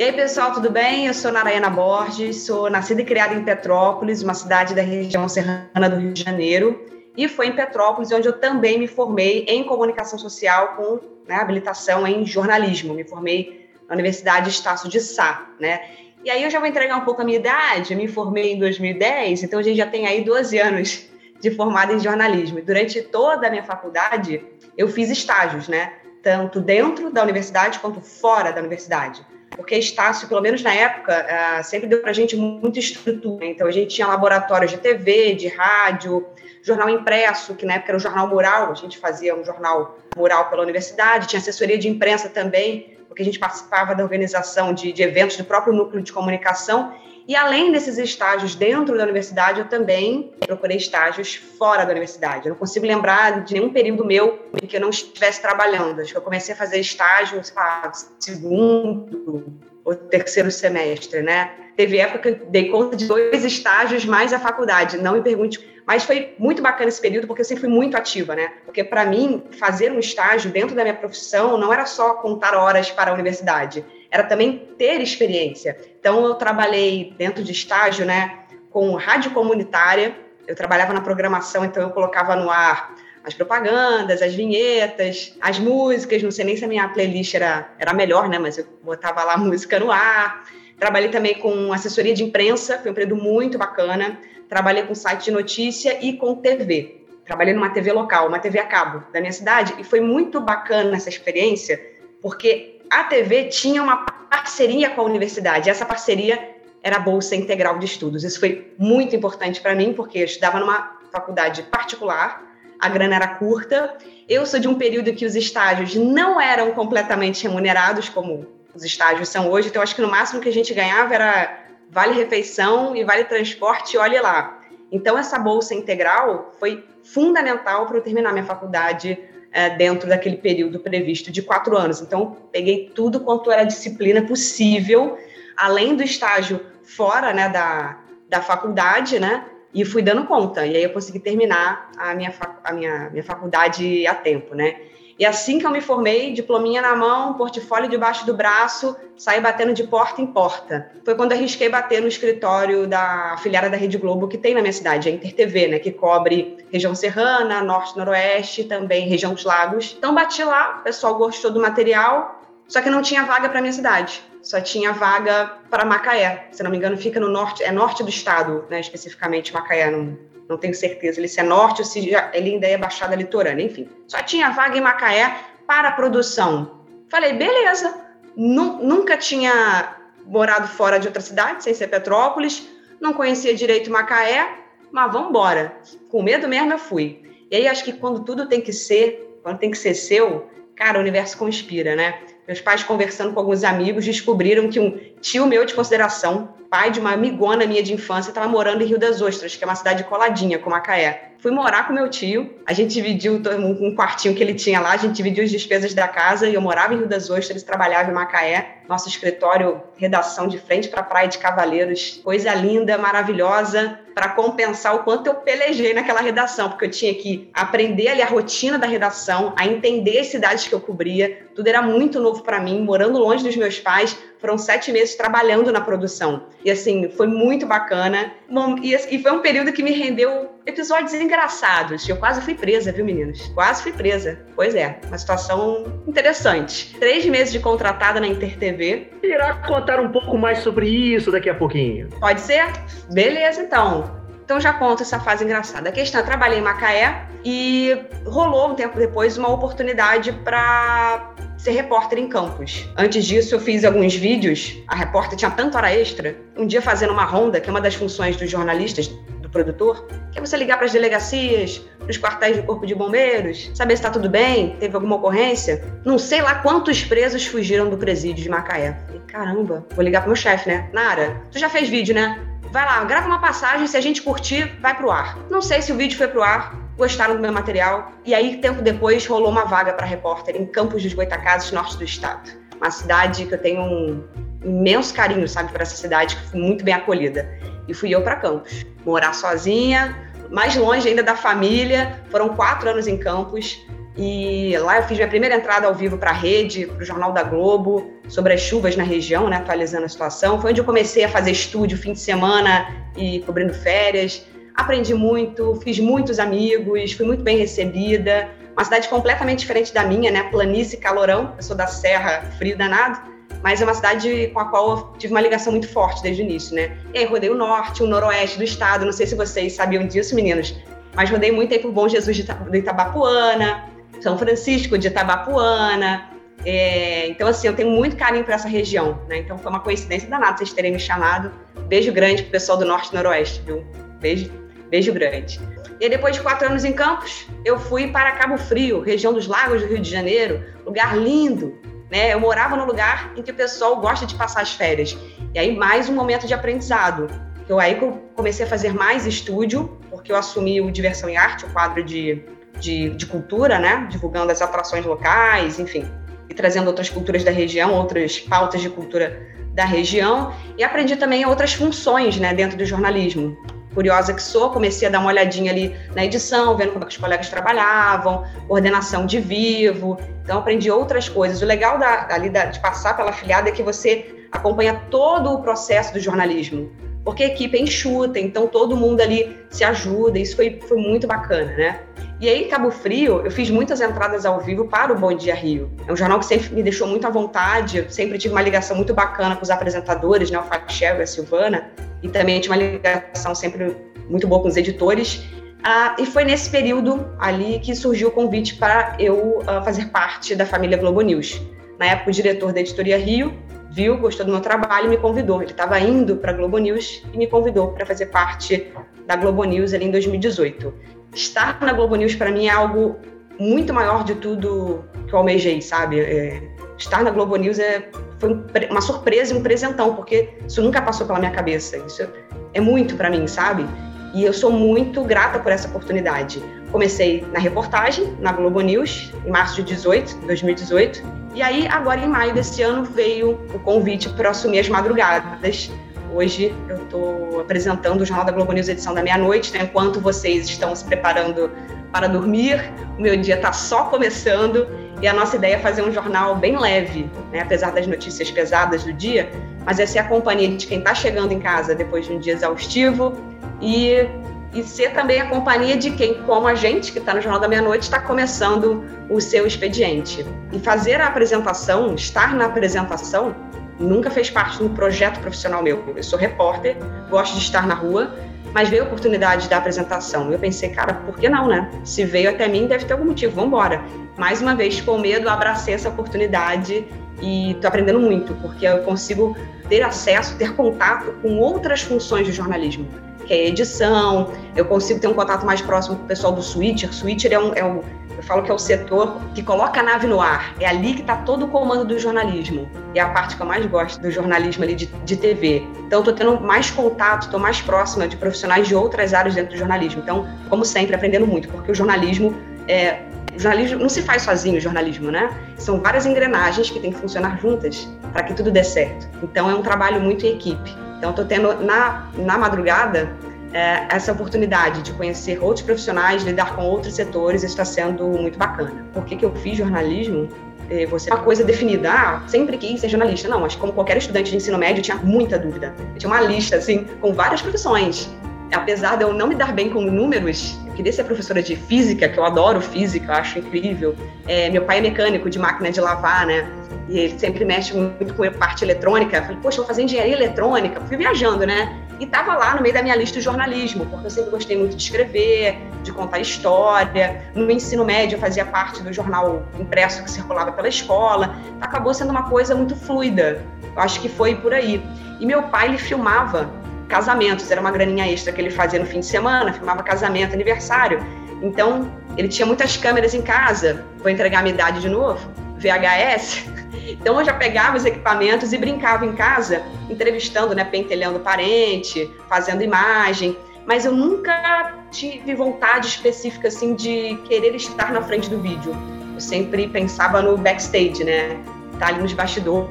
E aí, pessoal, tudo bem? Eu sou Narayana Borges, sou nascida e criada em Petrópolis, uma cidade da região serrana do Rio de Janeiro. E foi em Petrópolis onde eu também me formei em comunicação social com né, habilitação em jornalismo. Me formei na Universidade Estácio de Sá, né? E aí eu já vou entregar um pouco a minha idade, eu me formei em 2010, então a gente já tem aí 12 anos de formada em jornalismo. E durante toda a minha faculdade, eu fiz estágios, né? Tanto dentro da universidade quanto fora da universidade porque Estácio, pelo menos na época, uh, sempre deu para a gente muita estrutura. Então, a gente tinha laboratórios de TV, de rádio, jornal impresso, que na época era o jornal mural, a gente fazia um jornal mural pela universidade, tinha assessoria de imprensa também, porque a gente participava da organização de, de eventos do próprio núcleo de comunicação. E além desses estágios dentro da universidade, eu também procurei estágios fora da universidade. Eu não consigo lembrar de nenhum período meu em que eu não estivesse trabalhando. Acho que eu comecei a fazer estágio, sei lá, segundo ou terceiro semestre, né? Teve época que eu dei conta de dois estágios mais a faculdade. Não me pergunte, mas foi muito bacana esse período porque eu sempre fui muito ativa, né? Porque para mim fazer um estágio dentro da minha profissão não era só contar horas para a universidade era também ter experiência. Então, eu trabalhei dentro de estágio, né, com rádio comunitária, eu trabalhava na programação, então eu colocava no ar as propagandas, as vinhetas, as músicas, não sei nem se a minha playlist era, era melhor, né, mas eu botava lá música no ar. Trabalhei também com assessoria de imprensa, foi um período muito bacana. Trabalhei com site de notícia e com TV. Trabalhei numa TV local, uma TV a cabo da minha cidade, e foi muito bacana essa experiência, porque a TV tinha uma parceria com a universidade. Essa parceria era a Bolsa Integral de Estudos. Isso foi muito importante para mim, porque eu estudava numa faculdade particular, a grana era curta. Eu sou de um período que os estágios não eram completamente remunerados, como os estágios são hoje, então acho que no máximo que a gente ganhava era vale refeição e vale transporte, olhe lá. Então essa bolsa integral foi fundamental para eu terminar minha faculdade é, dentro daquele período previsto de quatro anos. Então, peguei tudo quanto era disciplina possível, além do estágio fora né, da, da faculdade, né? E fui dando conta. E aí eu consegui terminar a minha, a minha, minha faculdade a tempo, né? E assim que eu me formei, diplominha na mão, portfólio debaixo do braço, saí batendo de porta em porta. Foi quando arrisquei bater no escritório da afiliada da Rede Globo que tem na minha cidade, a InterTV, né, que cobre região serrana, norte, noroeste, também região dos lagos. Então bati lá, o pessoal gostou do material, só que não tinha vaga para minha cidade. Só tinha vaga para Macaé. Se não me engano, fica no norte, é norte do estado, né, especificamente Macaé, não não tenho certeza se é norte ou se já, ele ainda é baixada litorânea, enfim. Só tinha vaga em Macaé para produção. Falei, beleza, nunca tinha morado fora de outra cidade, sem ser Petrópolis, não conhecia direito Macaé, mas vamos embora. Com medo mesmo eu fui. E aí acho que quando tudo tem que ser, quando tem que ser seu, cara, o universo conspira, né? Meus pais conversando com alguns amigos descobriram que um tio meu de consideração pai de uma amigona minha de infância, estava morando em Rio das Ostras, que é uma cidade coladinha com Macaé. Fui morar com meu tio, a gente dividiu um quartinho que ele tinha lá, a gente dividiu as despesas da casa e eu morava em Rio das Ostras, trabalhava em Macaé. Nosso escritório, redação de frente para a Praia de Cavaleiros, coisa linda, maravilhosa, para compensar o quanto eu pelejei naquela redação, porque eu tinha que aprender ali a rotina da redação, a entender as cidades que eu cobria, tudo era muito novo para mim, morando longe dos meus pais, foram sete meses trabalhando na produção. E assim, foi muito bacana. Bom, e, e, foi um período que me rendeu episódios engraçados. Eu quase fui presa, viu, meninos? Quase fui presa. Pois é, uma situação interessante. Três meses de contratada na InterTV. Irá contar um pouco mais sobre isso daqui a pouquinho. Pode ser? Beleza, então. Então já conto essa fase engraçada. A questão, eu trabalhei em Macaé e rolou um tempo depois uma oportunidade para ser repórter em campos. Antes disso, eu fiz alguns vídeos. A repórter tinha tanta hora extra. Um dia fazendo uma ronda, que é uma das funções dos jornalistas, do produtor, que é você ligar para as delegacias, para os quartéis do Corpo de Bombeiros, saber se está tudo bem, teve alguma ocorrência. Não sei lá quantos presos fugiram do presídio de Macaé. Caramba, vou ligar pro meu chefe, né? Nara, tu já fez vídeo, né? Vai lá, grava uma passagem, se a gente curtir, vai pro ar. Não sei se o vídeo foi pro ar, gostaram do meu material. E aí, tempo depois, rolou uma vaga para repórter em Campos dos Goitacazes, norte do estado. Uma cidade que eu tenho um imenso carinho, sabe, para essa cidade, que fui muito bem acolhida. E fui eu para Campos, morar sozinha, mais longe ainda da família. Foram quatro anos em Campos. E lá eu fiz minha primeira entrada ao vivo para a rede, para o Jornal da Globo, sobre as chuvas na região, né, atualizando a situação. Foi onde eu comecei a fazer estúdio fim de semana e cobrindo férias. Aprendi muito, fiz muitos amigos, fui muito bem recebida. Uma cidade completamente diferente da minha, né? Planície, calorão. Eu sou da Serra, frio danado. Mas é uma cidade com a qual eu tive uma ligação muito forte desde o início, né? E aí rodei o norte, o noroeste do estado. Não sei se vocês sabiam disso, meninos. Mas rodei muito aí por Bom Jesus de Itabapuana, São Francisco de Itabapuana. É, então, assim, eu tenho muito carinho por essa região, né? Então, foi uma coincidência danada vocês terem me chamado. Beijo grande pro pessoal do Norte e Noroeste, viu? Beijo, beijo grande. E depois de quatro anos em Campos, eu fui para Cabo Frio, região dos Lagos do Rio de Janeiro, lugar lindo, né? Eu morava num lugar em que o pessoal gosta de passar as férias. E aí, mais um momento de aprendizado. Eu aí comecei a fazer mais estúdio, porque eu assumi o Diversão e Arte, o quadro de, de, de cultura, né? Divulgando as atrações locais, enfim, e trazendo outras culturas da região, outras pautas de cultura da região. E aprendi também outras funções, né, dentro do jornalismo curiosa que sou, comecei a dar uma olhadinha ali na edição, vendo como é que os colegas trabalhavam, coordenação de vivo. Então, aprendi outras coisas. O legal da, ali da, de passar pela afiliada é que você acompanha todo o processo do jornalismo, porque a equipe é enxuta, então todo mundo ali se ajuda. Isso foi, foi muito bacana, né? E aí, Cabo Frio, eu fiz muitas entradas ao vivo para o Bom Dia Rio. É um jornal que sempre me deixou muito à vontade, eu sempre tive uma ligação muito bacana com os apresentadores, né, o Fatiel e a Silvana, e também tinha uma ligação sempre muito boa com os editores. Ah, e foi nesse período ali que surgiu o convite para eu ah, fazer parte da família Globo News. Na época, o diretor da Editoria Rio viu, gostou do meu trabalho e me convidou. Ele estava indo para a Globo News e me convidou para fazer parte da Globo News ali em 2018 estar na Globo News para mim é algo muito maior de tudo que eu almejei, sabe? É, estar na Globo News é, foi uma surpresa e um presentão, porque isso nunca passou pela minha cabeça. Isso é muito para mim, sabe? E eu sou muito grata por essa oportunidade. Comecei na reportagem, na Globo News, em março de 18, 2018. E aí, agora em maio desse ano, veio o convite para assumir as madrugadas Hoje eu estou apresentando o Jornal da Globo News edição da meia-noite, né? enquanto vocês estão se preparando para dormir, o meu dia está só começando e a nossa ideia é fazer um jornal bem leve, né? apesar das notícias pesadas do dia, mas é ser a companhia de quem está chegando em casa depois de um dia exaustivo e, e ser também a companhia de quem, como a gente que está no Jornal da Meia-Noite, está começando o seu expediente. E fazer a apresentação, estar na apresentação, nunca fez parte de um projeto profissional meu. Eu sou repórter, gosto de estar na rua, mas veio a oportunidade da apresentação. Eu pensei, cara, por que não, né? Se veio até mim, deve ter algum motivo, vamos embora. Mais uma vez, com medo, abracei essa oportunidade e estou aprendendo muito, porque eu consigo ter acesso, ter contato com outras funções do jornalismo, que é edição, eu consigo ter um contato mais próximo com o pessoal do Switcher. Switcher é um, é um eu falo que é o setor que coloca a nave no ar. É ali que está todo o comando do jornalismo. É a parte que eu mais gosto do jornalismo ali de, de TV. Então, estou tendo mais contato, estou mais próxima de profissionais de outras áreas dentro do jornalismo. Então, como sempre, aprendendo muito, porque o jornalismo é, o jornalismo não se faz sozinho, o jornalismo, né? São várias engrenagens que têm que funcionar juntas para que tudo dê certo. Então é um trabalho muito em equipe. Então estou tendo na, na madrugada é, essa oportunidade de conhecer outros profissionais, lidar com outros setores, está sendo muito bacana. Por que, que eu fiz jornalismo? É, você uma coisa definida, ah, sempre quis ser jornalista. Não, mas como qualquer estudante de ensino médio, eu tinha muita dúvida. Eu tinha uma lista, assim, com várias profissões. Apesar de eu não me dar bem com números, queria ser professora de física, que eu adoro física, eu acho incrível. É, meu pai é mecânico de máquina de lavar, né? E ele sempre mexe muito com a parte eletrônica. Eu falei, poxa, eu vou fazer engenharia eletrônica. Fui viajando, né? E estava lá no meio da minha lista de jornalismo, porque eu sempre gostei muito de escrever, de contar história. No ensino médio, eu fazia parte do jornal impresso que circulava pela escola. Acabou sendo uma coisa muito fluida. Eu acho que foi por aí. E meu pai, ele filmava casamentos, era uma graninha extra que ele fazia no fim de semana, filmava casamento, aniversário. Então, ele tinha muitas câmeras em casa. Vou entregar a minha idade de novo. VHS. Então eu já pegava os equipamentos e brincava em casa, entrevistando, né, pentelhando parente, fazendo imagem, mas eu nunca tive vontade específica assim de querer estar na frente do vídeo. Eu sempre pensava no backstage, né? Tá ali nos bastidores,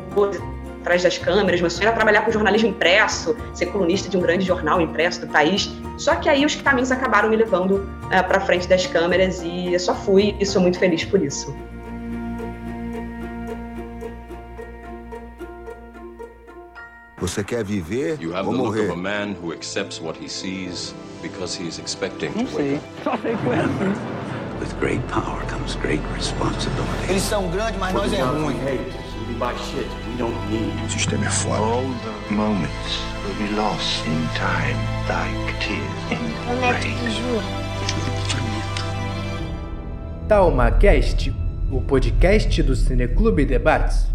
atrás das câmeras. Meu sonho era trabalhar com jornalismo impresso, ser colunista de um grande jornal impresso do país. Só que aí os caminhos acabaram me levando uh, para frente das câmeras e eu só fui e sou muito feliz por isso. Você quer viver you have ou the morrer? Look of a man who accepts what he sees because he is expecting to wake up. Só sei quando. With great power comes great responsibility. Eles são grandes, mas nós é ruim. O sistema é forte. All the moments will be lost in time, like tears in rain. Talma Cast, o podcast do Cineclube Debates.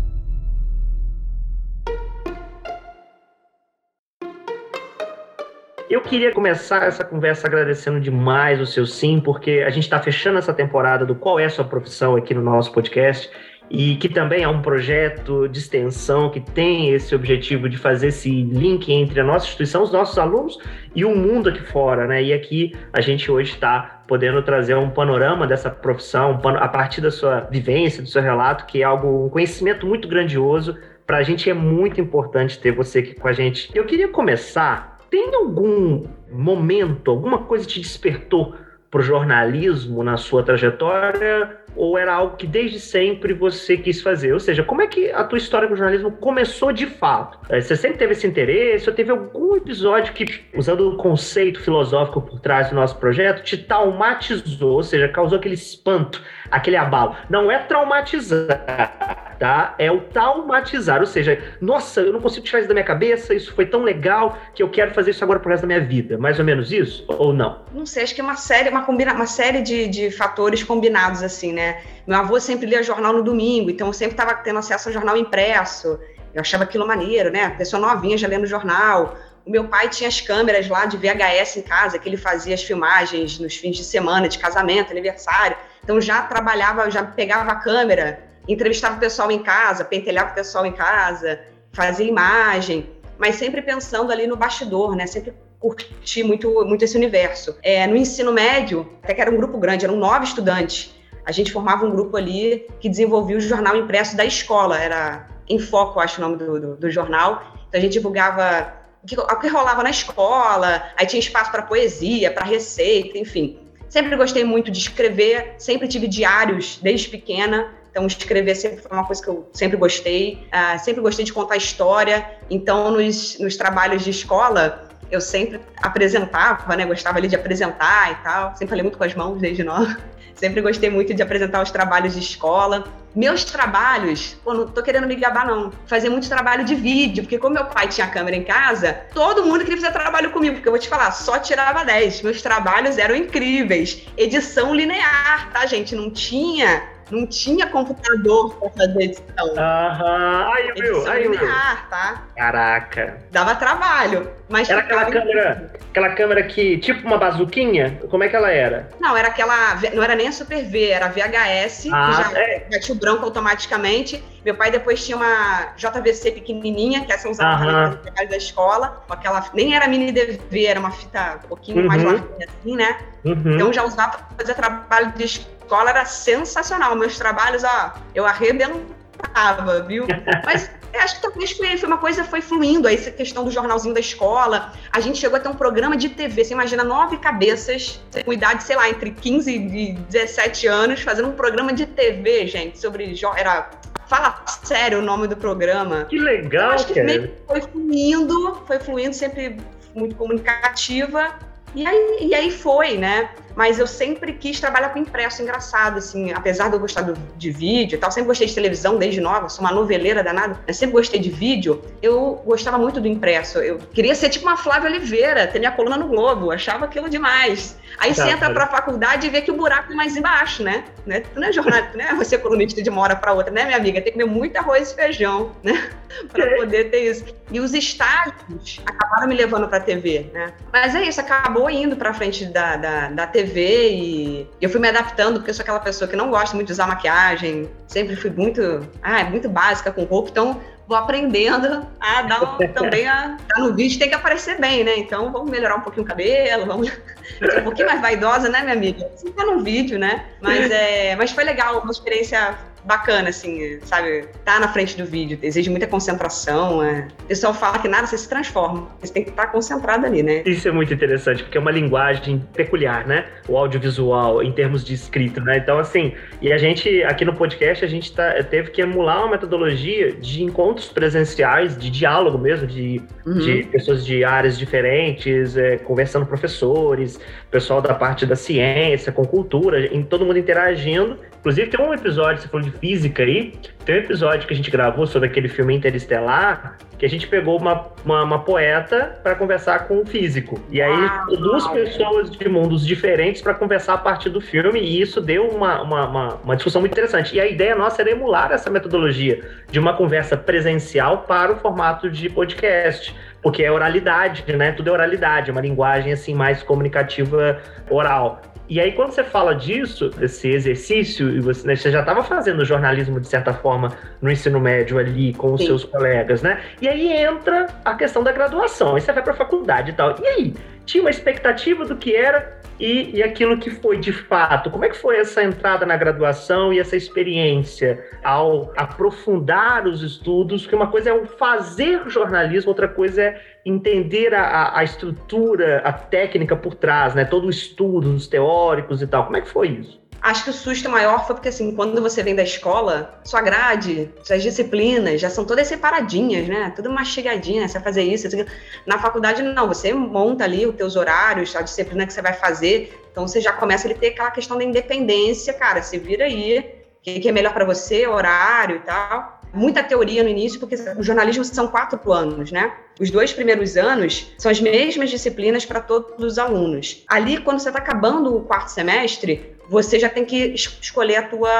Eu queria começar essa conversa agradecendo demais o seu sim, porque a gente está fechando essa temporada do Qual é a Sua Profissão aqui no nosso podcast e que também é um projeto de extensão que tem esse objetivo de fazer esse link entre a nossa instituição, os nossos alunos e o mundo aqui fora, né? E aqui a gente hoje está podendo trazer um panorama dessa profissão a partir da sua vivência, do seu relato, que é algo um conhecimento muito grandioso. Para a gente é muito importante ter você aqui com a gente. Eu queria começar tem algum momento, alguma coisa te despertou para o jornalismo na sua trajetória? Ou era algo que desde sempre você quis fazer? Ou seja, como é que a tua história com o jornalismo começou de fato? Eh, você sempre teve esse interesse? Ou teve algum episódio que, usando o conceito filosófico por trás do nosso projeto, te traumatizou? Ou seja, causou aquele espanto, aquele abalo? Não é traumatizar tá? É o traumatizar, ou seja, nossa, eu não consigo tirar isso da minha cabeça, isso foi tão legal que eu quero fazer isso agora pro resto da minha vida. Mais ou menos isso? Ou não? Não sei, acho que é uma série, uma, combina, uma série de, de fatores combinados, assim, né? Meu avô sempre lia jornal no domingo, então eu sempre estava tendo acesso ao jornal impresso. Eu achava aquilo maneiro, né? Pessoa novinha já lendo jornal. O meu pai tinha as câmeras lá de VHS em casa, que ele fazia as filmagens nos fins de semana, de casamento, aniversário. Então já trabalhava, já pegava a câmera entrevistava o pessoal em casa, pentelhava o pessoal em casa, fazia imagem, mas sempre pensando ali no bastidor, né? Sempre curti muito, muito esse universo. É, no ensino médio, até que era um grupo grande, eram nove estudantes. A gente formava um grupo ali que desenvolvia o jornal impresso da escola, era em foco, acho o nome do, do, do jornal. Então a gente divulgava o que, o que rolava na escola, aí tinha espaço para poesia, para receita, enfim. Sempre gostei muito de escrever, sempre tive diários desde pequena. Então, escrever sempre foi uma coisa que eu sempre gostei. Uh, sempre gostei de contar história. Então, nos, nos trabalhos de escola, eu sempre apresentava, né? Gostava ali de apresentar e tal. Sempre falei muito com as mãos desde nova. Sempre gostei muito de apresentar os trabalhos de escola. Meus trabalhos, pô, não tô querendo me gabar, não. Fazer muito trabalho de vídeo, porque como meu pai tinha câmera em casa, todo mundo queria fazer trabalho comigo, porque eu vou te falar, só tirava 10. Meus trabalhos eram incríveis. Edição linear, tá, gente? Não tinha não tinha computador para fazer edição. Aham, aí viu, aí viu. tá? Caraca. Dava trabalho, mas era aquela câmera, aquela câmera que tipo uma bazuquinha, como é que ela era? Não, era aquela, não era nem a Super V, era a VHS, ah, que já, é. já tinha o branco automaticamente. Meu pai depois tinha uma JVC pequenininha, que essa usava uhum. na da escola, com aquela, nem era mini DV, era uma fita um pouquinho uhum. mais larga assim, né? Uhum. Então já usava para fazer trabalho de escola era sensacional. Meus trabalhos, ó, eu arrebentava, viu? Mas acho que talvez foi, foi uma coisa, foi fluindo aí, essa questão do jornalzinho da escola. A gente chegou a ter um programa de TV, você imagina nove cabeças, com idade, sei lá, entre 15 e 17 anos, fazendo um programa de TV, gente, sobre. Era Fala sério o nome do programa. Que legal, acho que meio foi fluindo, foi fluindo, sempre muito comunicativa. E aí, e aí foi, né? Mas eu sempre quis trabalhar com impresso, engraçado, assim, apesar de eu gostar do, de vídeo e tal, sempre gostei de televisão desde nova, sou uma noveleira danada, eu sempre gostei de vídeo, eu gostava muito do impresso. Eu queria ser tipo uma Flávia Oliveira, ter minha coluna no Globo, achava aquilo demais. Aí tá, você entra para a faculdade e vê que o buraco é mais embaixo, né? né? Tu não é jornalista, né? Você é colunista de uma hora para outra, né, minha amiga? Tem que comer muito arroz e feijão, né? para poder ter isso. E os estágios acabaram me levando para a TV, né? Mas é isso, acabou indo para frente da, da, da TV e eu fui me adaptando, porque eu sou aquela pessoa que não gosta muito de usar maquiagem, sempre fui muito, ah, muito básica com roupa, então vou aprendendo a dar um, também a tá no vídeo tem que aparecer bem, né? Então vamos melhorar um pouquinho o cabelo, vamos ser um pouquinho mais vaidosa, né, minha amiga? Você tá no vídeo, né? Mas é, mas foi legal, uma experiência bacana, assim, sabe? Tá na frente do vídeo, exige muita concentração. É. O pessoal fala que nada você se transforma, você tem que estar concentrado ali, né? Isso é muito interessante, porque é uma linguagem peculiar, né? O audiovisual, em termos de escrito, né? Então, assim, e a gente, aqui no podcast, a gente tá, teve que emular uma metodologia de encontros presenciais, de diálogo mesmo, de, uhum. de pessoas de áreas diferentes, é, conversando com professores, pessoal da parte da ciência, com cultura, em todo mundo interagindo. Inclusive, tem um episódio, você falou de física aí, tem um episódio que a gente gravou sobre aquele filme Interestelar, que a gente pegou uma, uma, uma poeta para conversar com um físico. E aí, Uau. duas pessoas de mundos diferentes para conversar a partir do filme, e isso deu uma, uma, uma, uma discussão muito interessante. E a ideia nossa era emular essa metodologia de uma conversa presencial para o formato de podcast porque é oralidade, né? Tudo é oralidade, é uma linguagem assim mais comunicativa oral. E aí, quando você fala disso, desse exercício, e você, né, você já estava fazendo jornalismo, de certa forma, no ensino médio ali, com os Sim. seus colegas, né? E aí entra a questão da graduação. Aí você vai para a faculdade e tal. E aí? Tinha uma expectativa do que era e, e aquilo que foi de fato. Como é que foi essa entrada na graduação e essa experiência ao aprofundar os estudos? Porque uma coisa é o fazer jornalismo, outra coisa é entender a, a estrutura, a técnica por trás, né? Todo o estudo, os teóricos e tal. Como é que foi isso? Acho que o susto maior foi porque, assim, quando você vem da escola, sua grade, suas disciplinas já são todas separadinhas, né? Tudo mastigadinha, você vai fazer isso, isso. Na faculdade, não, você monta ali os teus horários, a disciplina que você vai fazer, então você já começa a ter aquela questão da independência, cara, se vira aí, o que é melhor para você, horário e tal muita teoria no início, porque o jornalismo são quatro anos, né? Os dois primeiros anos são as mesmas disciplinas para todos os alunos. Ali, quando você está acabando o quarto semestre, você já tem que escolher a tua,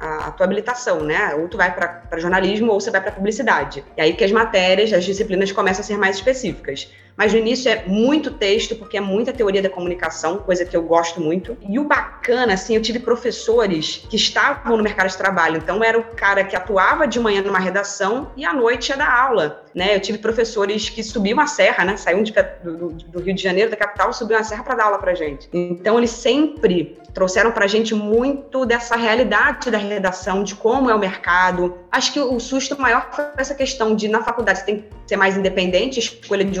a, a tua habilitação, né? Ou tu vai para jornalismo ou você vai para publicidade. E aí que as matérias, as disciplinas começam a ser mais específicas. Mas no início é muito texto, porque é muita teoria da comunicação, coisa que eu gosto muito. E o bacana, assim, eu tive professores que estavam no mercado de trabalho. Então, era o cara que atuava de manhã numa redação e à noite ia dar aula. Né? Eu tive professores que subiam a serra, né? Saíam de, do, do, Rio de Janeiro, da capital, subiam a serra para dar aula para gente. Então, eles sempre trouxeram para gente muito dessa realidade da redação, de como é o mercado. Acho que o susto maior foi essa questão de, na faculdade, você tem que ser mais independente, escolha de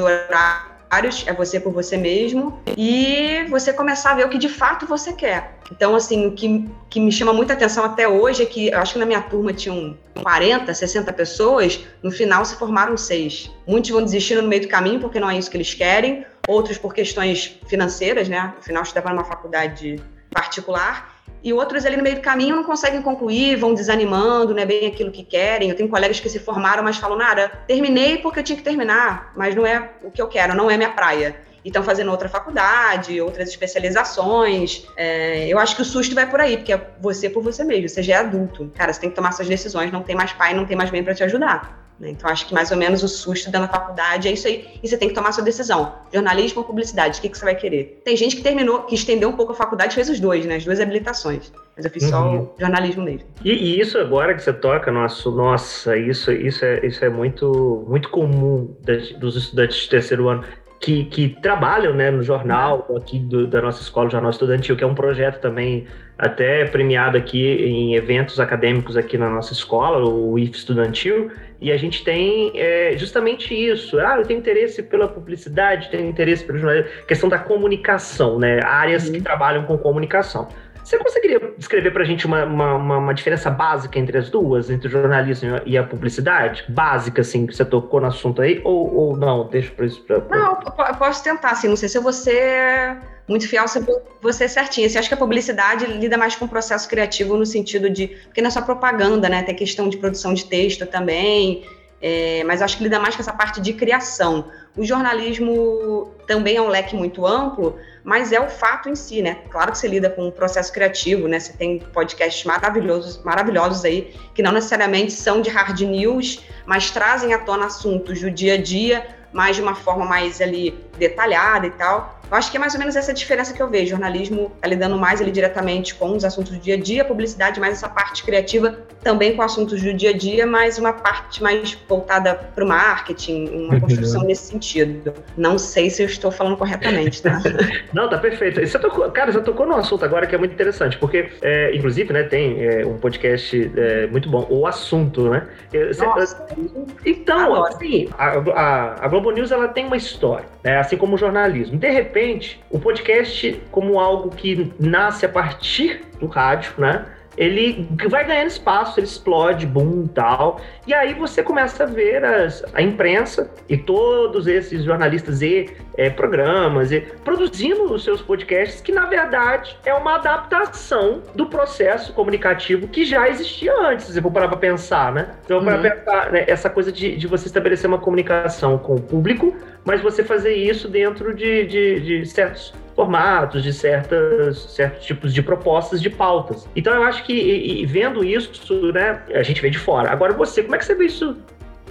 horários, é você por você mesmo, e você começar a ver o que de fato você quer. Então, assim, o que, que me chama muita atenção até hoje é que, eu acho que na minha turma tinham 40, 60 pessoas, no final se formaram seis. Muitos vão desistindo no meio do caminho porque não é isso que eles querem, outros por questões financeiras, né? No final, estudava numa faculdade particular, e outros ali no meio do caminho não conseguem concluir, vão desanimando, não é bem aquilo que querem. Eu tenho colegas que se formaram, mas falam, nada, terminei porque eu tinha que terminar, mas não é o que eu quero, não é minha praia. E estão fazendo outra faculdade, outras especializações. É, eu acho que o susto vai por aí, porque é você por você mesmo, você já é adulto. Cara, você tem que tomar suas decisões, não tem mais pai, não tem mais mãe para te ajudar. Né? Então, acho que mais ou menos o susto dentro da faculdade é isso aí. E você tem que tomar sua decisão. Jornalismo ou publicidade, o que, que você vai querer? Tem gente que terminou, que estendeu um pouco a faculdade e fez os dois, né? As duas habilitações. Mas eu fiz uhum. só jornalismo mesmo. E, e, isso agora que você toca, nosso, nossa, isso, isso, é, isso é muito, muito comum dos estudantes de terceiro ano. Que, que, trabalham né, no jornal aqui do, da nossa escola, o Jornal Estudantil, que é um projeto também até premiado aqui em eventos acadêmicos aqui na nossa escola, o IF Estudantil, e a gente tem é, justamente isso. Ah, eu tenho interesse pela publicidade, tenho interesse pelo jornalismo, questão da comunicação, né? Áreas uhum. que trabalham com comunicação. Você conseguiria descrever para a gente uma, uma, uma, diferença básica entre as duas, entre o jornalismo e a publicidade? Básica, assim, que você tocou no assunto aí? Ou, ou não? Deixa para isso. Pra... Não, eu posso tentar, assim. Não sei se você muito fiel sempre você certinho. Você acha que a publicidade lida mais com o processo criativo no sentido de. Porque não é só propaganda, né? Tem questão de produção de texto também. É, mas acho que lida mais com essa parte de criação. O jornalismo também é um leque muito amplo, mas é o fato em si, né? Claro que você lida com o processo criativo, né? Você tem podcasts maravilhosos, maravilhosos aí, que não necessariamente são de hard news, mas trazem à tona assuntos do dia a dia, mas de uma forma mais ali detalhada e tal. Eu acho que é mais ou menos essa diferença que eu vejo. O jornalismo está lidando mais ali diretamente com os assuntos do dia a dia, publicidade mais essa parte criativa também com assuntos do dia a dia, mas uma parte mais voltada para o marketing, uma construção nesse sentido. Não sei se eu estou falando corretamente, tá? Não, tá perfeito. Você tocou, cara, você tocou num assunto agora que é muito interessante, porque, é, inclusive, né, tem é, um podcast é, muito bom, O Assunto, né? Nossa, então, assim, a, a, a Globo News ela tem uma história, né? Assim como o jornalismo. De repente, o podcast, como algo que nasce a partir do rádio, né? Ele vai ganhando espaço, ele explode, boom e tal. E aí você começa a ver as, a imprensa e todos esses jornalistas e é, programas e produzindo os seus podcasts, que na verdade é uma adaptação do processo comunicativo que já existia antes, se eu vou parar para pensar, né? Então, uhum. para pensar, né, essa coisa de, de você estabelecer uma comunicação com o público, mas você fazer isso dentro de, de, de certos formatos, de certas, certos tipos de propostas de pautas. Então eu acho que e, e vendo isso, né, a gente vê de fora. Agora você, como é que você vê isso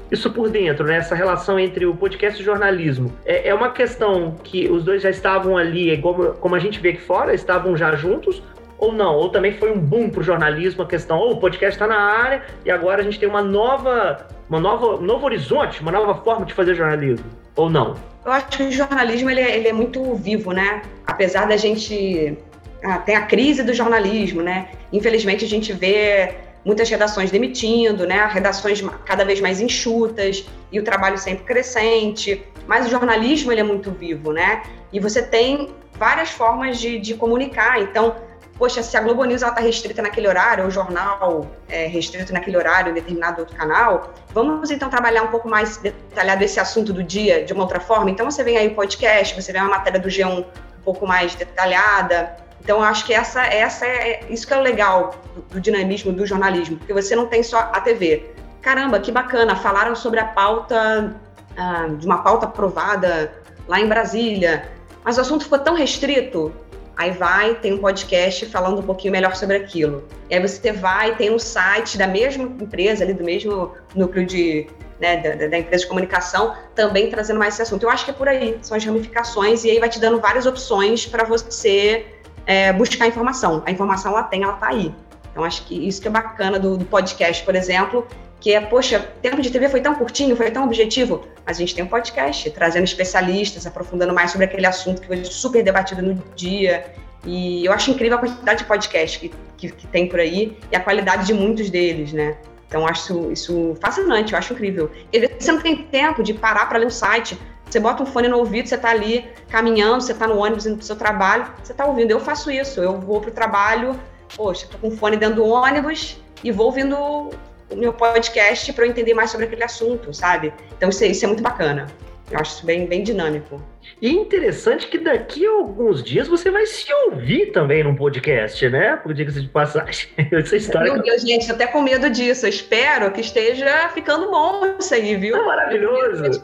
isso por dentro, né? Essa relação entre o podcast e o jornalismo. É, é uma questão que os dois já estavam ali, como, como a gente vê aqui fora, estavam já juntos, ou não? Ou também foi um boom para o jornalismo a questão, oh, o podcast está na área e agora a gente tem uma nova, uma nova, um novo horizonte, uma nova forma de fazer jornalismo, ou não? Eu acho que o jornalismo ele é, ele é muito vivo, né? Apesar da gente ah, tem a crise do jornalismo, né? Infelizmente a gente vê muitas redações demitindo, né? Redações cada vez mais enxutas e o trabalho sempre crescente. Mas o jornalismo ele é muito vivo, né? E você tem várias formas de, de comunicar. Então, poxa, se a Globo News está restrita naquele horário, ou o jornal é restrito naquele horário em determinado outro canal, vamos então trabalhar um pouco mais detalhado esse assunto do dia de uma outra forma. Então você vem aí o podcast, você vê uma matéria do G1 um pouco mais detalhada. Então acho que essa, essa é isso que é o legal do, do dinamismo do jornalismo, porque você não tem só a TV. Caramba, que bacana! Falaram sobre a pauta ah, de uma pauta aprovada lá em Brasília, mas o assunto ficou tão restrito Aí vai, tem um podcast falando um pouquinho melhor sobre aquilo. E aí você vai, tem um site da mesma empresa, ali do mesmo núcleo de, né, da, da, empresa de comunicação, também trazendo mais esse assunto. Eu acho que é por aí, são as ramificações, e aí vai te dando várias opções para você é, buscar informação. A informação ela tem, ela tá aí. Então acho que isso que é bacana do, do podcast, por exemplo, que é, poxa, tempo de TV foi tão curtinho, foi tão objetivo, mas a gente tem um podcast trazendo especialistas, aprofundando mais sobre aquele assunto que foi super debatido no dia. E eu acho incrível a quantidade de podcasts que, que, que tem por aí e a qualidade de muitos deles, né? Então, acho isso fascinante, eu acho incrível. E você não tem tempo de parar para ler um site. Você bota um fone no ouvido, você está ali caminhando, você está no ônibus indo para o seu trabalho, você está ouvindo. Eu faço isso, eu vou para o trabalho, poxa, estou com o fone dentro do ônibus e vou ouvindo meu podcast para eu entender mais sobre aquele assunto, sabe? Então isso, é, isso é muito bacana. Eu acho isso bem, bem dinâmico. E interessante que daqui a alguns dias você vai se ouvir também num podcast, né? Por diga-se de passagem. Essa história. Meu Deus, gente, até com medo disso. Eu espero que esteja ficando bom isso aí, viu? É maravilhoso.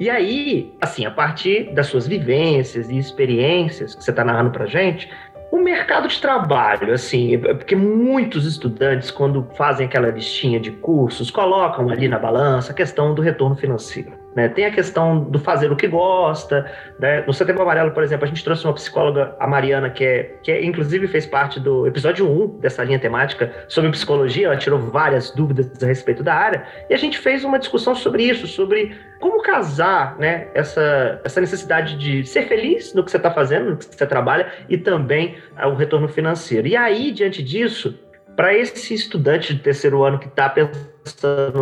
e aí, assim, a partir das suas vivências e experiências que você está narrando pra gente, o mercado de trabalho, assim, porque muitos estudantes, quando fazem aquela listinha de cursos, colocam ali na balança a questão do retorno financeiro. Né? Tem a questão do fazer o que gosta. Né? No Setembro Amarelo, por exemplo, a gente trouxe uma psicóloga, a Mariana, que, é, que é, inclusive fez parte do episódio 1 dessa linha temática sobre psicologia. Ela tirou várias dúvidas a respeito da área. E a gente fez uma discussão sobre isso, sobre como casar né, essa, essa necessidade de ser feliz no que você está fazendo, no que você trabalha, e também o retorno financeiro. E aí, diante disso, para esse estudante de terceiro ano que está pensando,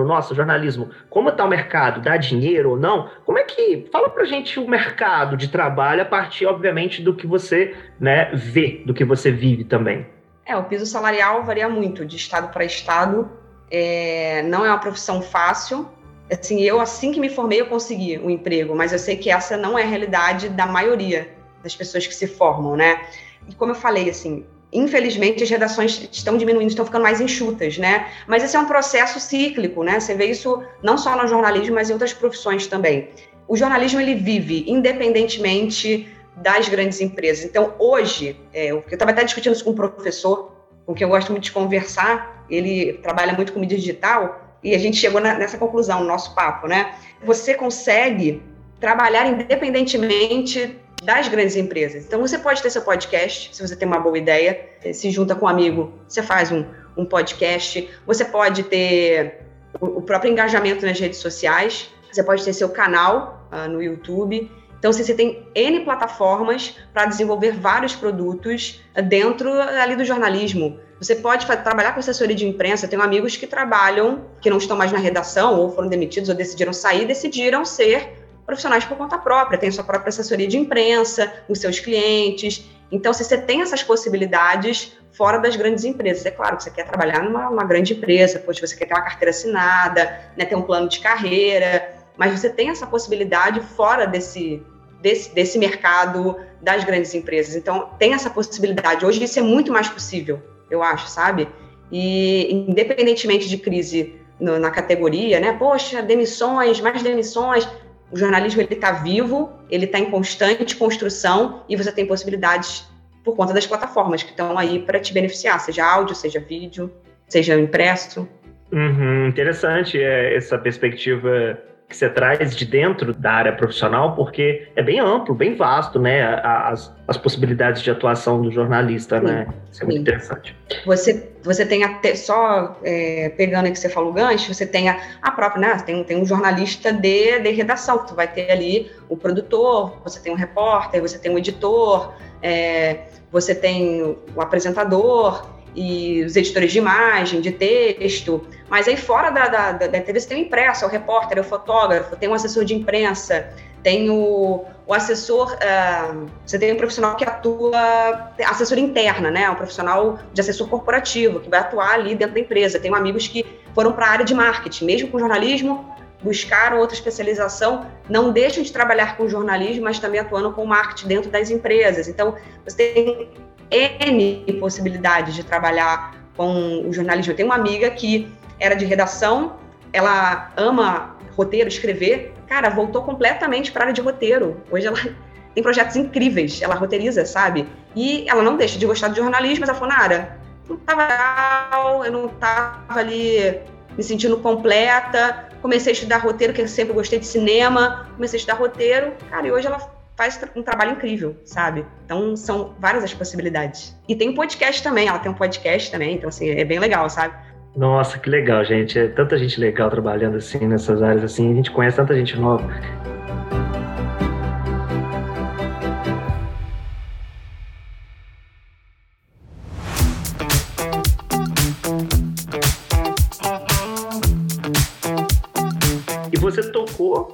nossa, jornalismo, como está o mercado? Dá dinheiro ou não? Como é que. Fala para gente o mercado de trabalho a partir, obviamente, do que você né, vê, do que você vive também. É, o piso salarial varia muito de estado para estado. É, não é uma profissão fácil. Assim, eu, assim que me formei, eu consegui um emprego, mas eu sei que essa não é a realidade da maioria das pessoas que se formam, né? E como eu falei, assim, infelizmente as redações estão diminuindo, estão ficando mais enxutas, né? Mas esse é um processo cíclico, né? Você vê isso não só no jornalismo, mas em outras profissões também. O jornalismo ele vive independentemente das grandes empresas. Então, hoje, é, eu estava até discutindo isso com um professor, com quem eu gosto muito de conversar, ele trabalha muito com mídia digital, e a gente chegou na, nessa conclusão, no nosso papo, né? Você consegue trabalhar independentemente das grandes empresas. Então, você pode ter seu podcast, se você tem uma boa ideia, se junta com um amigo, você faz um, um podcast. Você pode ter o, o próprio engajamento nas redes sociais, você pode ter seu canal uh, no YouTube. Então, você tem N plataformas para desenvolver vários produtos dentro ali do jornalismo. Você pode trabalhar com assessoria de imprensa. Eu tenho amigos que trabalham, que não estão mais na redação, ou foram demitidos, ou decidiram sair, decidiram ser profissionais por conta própria, tem sua própria assessoria de imprensa, os seus clientes. Então, se você tem essas possibilidades fora das grandes empresas, é claro que você quer trabalhar numa, numa grande empresa, poxa, você quer ter uma carteira assinada, né, ter um plano de carreira, mas você tem essa possibilidade fora desse, desse, desse mercado das grandes empresas. Então, tem essa possibilidade. Hoje isso é muito mais possível, eu acho, sabe? E independentemente de crise no, na categoria, né? Poxa, demissões, mais demissões o jornalismo ele está vivo, ele está em constante construção e você tem possibilidades por conta das plataformas que estão aí para te beneficiar, seja áudio, seja vídeo, seja impresso. Uhum, interessante é, essa perspectiva que você traz de dentro da área profissional, porque é bem amplo, bem vasto, né? As, as possibilidades de atuação do jornalista, sim, né? Isso é muito sim. interessante. Você, você tem até, só é, pegando aí que você falou o gancho, você tem a, a própria, né? Tem, tem um jornalista de, de redação, que tu vai ter ali o produtor, você tem um repórter, você tem um editor, é, você tem o apresentador, e os editores de imagem, de texto, mas aí fora da, da, da TV você tem o impresso, é o repórter, é o fotógrafo, tem um assessor de imprensa, tem o, o assessor, uh, você tem um profissional que atua, assessor interna, né, um profissional de assessor corporativo, que vai atuar ali dentro da empresa. Tenho amigos que foram para a área de marketing, mesmo com jornalismo, buscaram outra especialização, não deixam de trabalhar com jornalismo, mas também atuando com marketing dentro das empresas. Então, você tem N possibilidades de trabalhar com o jornalismo. Eu tenho uma amiga que era de redação, ela ama roteiro, escrever. Cara, voltou completamente para a área de roteiro. Hoje ela tem projetos incríveis, ela roteiriza, sabe? E ela não deixa de gostar de jornalismo, mas ela falou, Nara, não estava legal, eu não estava ali me sentindo completa. Comecei a estudar roteiro, que eu sempre gostei de cinema. Comecei a estudar roteiro, cara, e hoje ela faz um trabalho incrível, sabe? Então, são várias as possibilidades. E tem podcast também, ela tem um podcast também, então, assim, é bem legal, sabe? Nossa, que legal, gente. É tanta gente legal trabalhando, assim, nessas áreas, assim. A gente conhece tanta gente nova.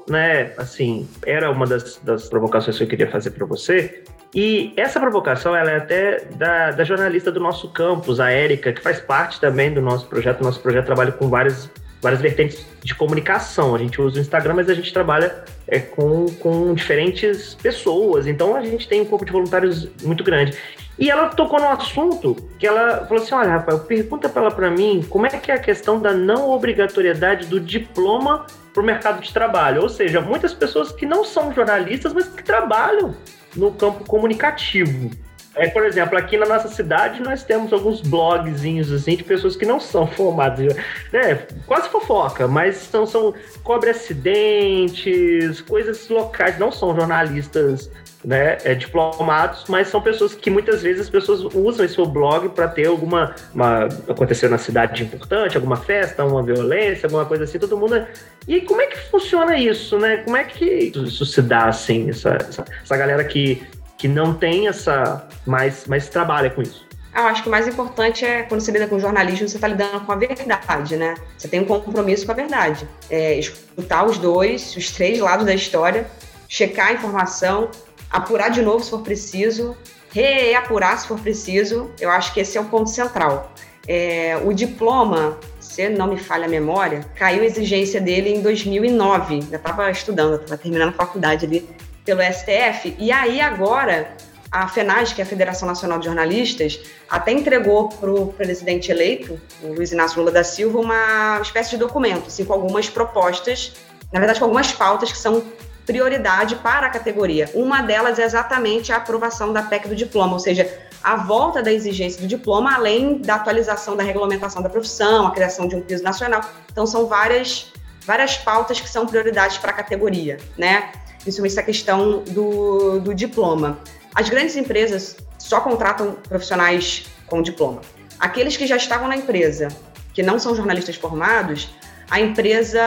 Né, assim, era uma das, das provocações que eu queria fazer para você. E essa provocação, ela é até da, da jornalista do nosso campus, a Érica, que faz parte também do nosso projeto. Nosso projeto trabalha com várias, várias vertentes de comunicação. A gente usa o Instagram, mas a gente trabalha é, com, com diferentes pessoas. Então, a gente tem um corpo de voluntários muito grande. E ela tocou num assunto que ela falou assim: olha, Rafael, pergunta para ela para mim como é que é a questão da não obrigatoriedade do diploma para o mercado de trabalho. Ou seja, muitas pessoas que não são jornalistas, mas que trabalham no campo comunicativo. É, por exemplo, aqui na nossa cidade nós temos alguns blogzinhos assim de pessoas que não são formadas, né? Quase fofoca, mas são, são cobre acidentes, coisas locais, não são jornalistas né, é, diplomados, mas são pessoas que muitas vezes as pessoas usam esse seu blog para ter alguma uma, aconteceu na cidade importante, alguma festa, uma violência, alguma coisa assim, todo mundo. E como é que funciona isso, né? Como é que isso se dá assim, essa, essa, essa galera que, que não tem essa mais, mais trabalha com isso? Eu acho que o mais importante é quando você lida com jornalismo, você está lidando com a verdade, né? Você tem um compromisso com a verdade. É, escutar os dois, os três lados da história, checar a informação, apurar de novo se for preciso, reapurar se for preciso. Eu acho que esse é o ponto central. É, o diploma, se não me falha a memória, caiu a exigência dele em 2009. Já estava estudando, estava terminando a faculdade ali pelo STF. E aí agora a FENAG, que é a Federação Nacional de Jornalistas, até entregou para o presidente eleito, o Luiz Inácio Lula da Silva, uma espécie de documento, assim, com algumas propostas, na verdade, com algumas pautas que são prioridade para a categoria. Uma delas é exatamente a aprovação da PEC do diploma, ou seja, a volta da exigência do diploma, além da atualização da regulamentação da profissão, a criação de um piso nacional. Então, são várias, várias pautas que são prioridades para a categoria, né? principalmente essa questão do, do diploma. As grandes empresas só contratam profissionais com diploma. Aqueles que já estavam na empresa, que não são jornalistas formados, a empresa,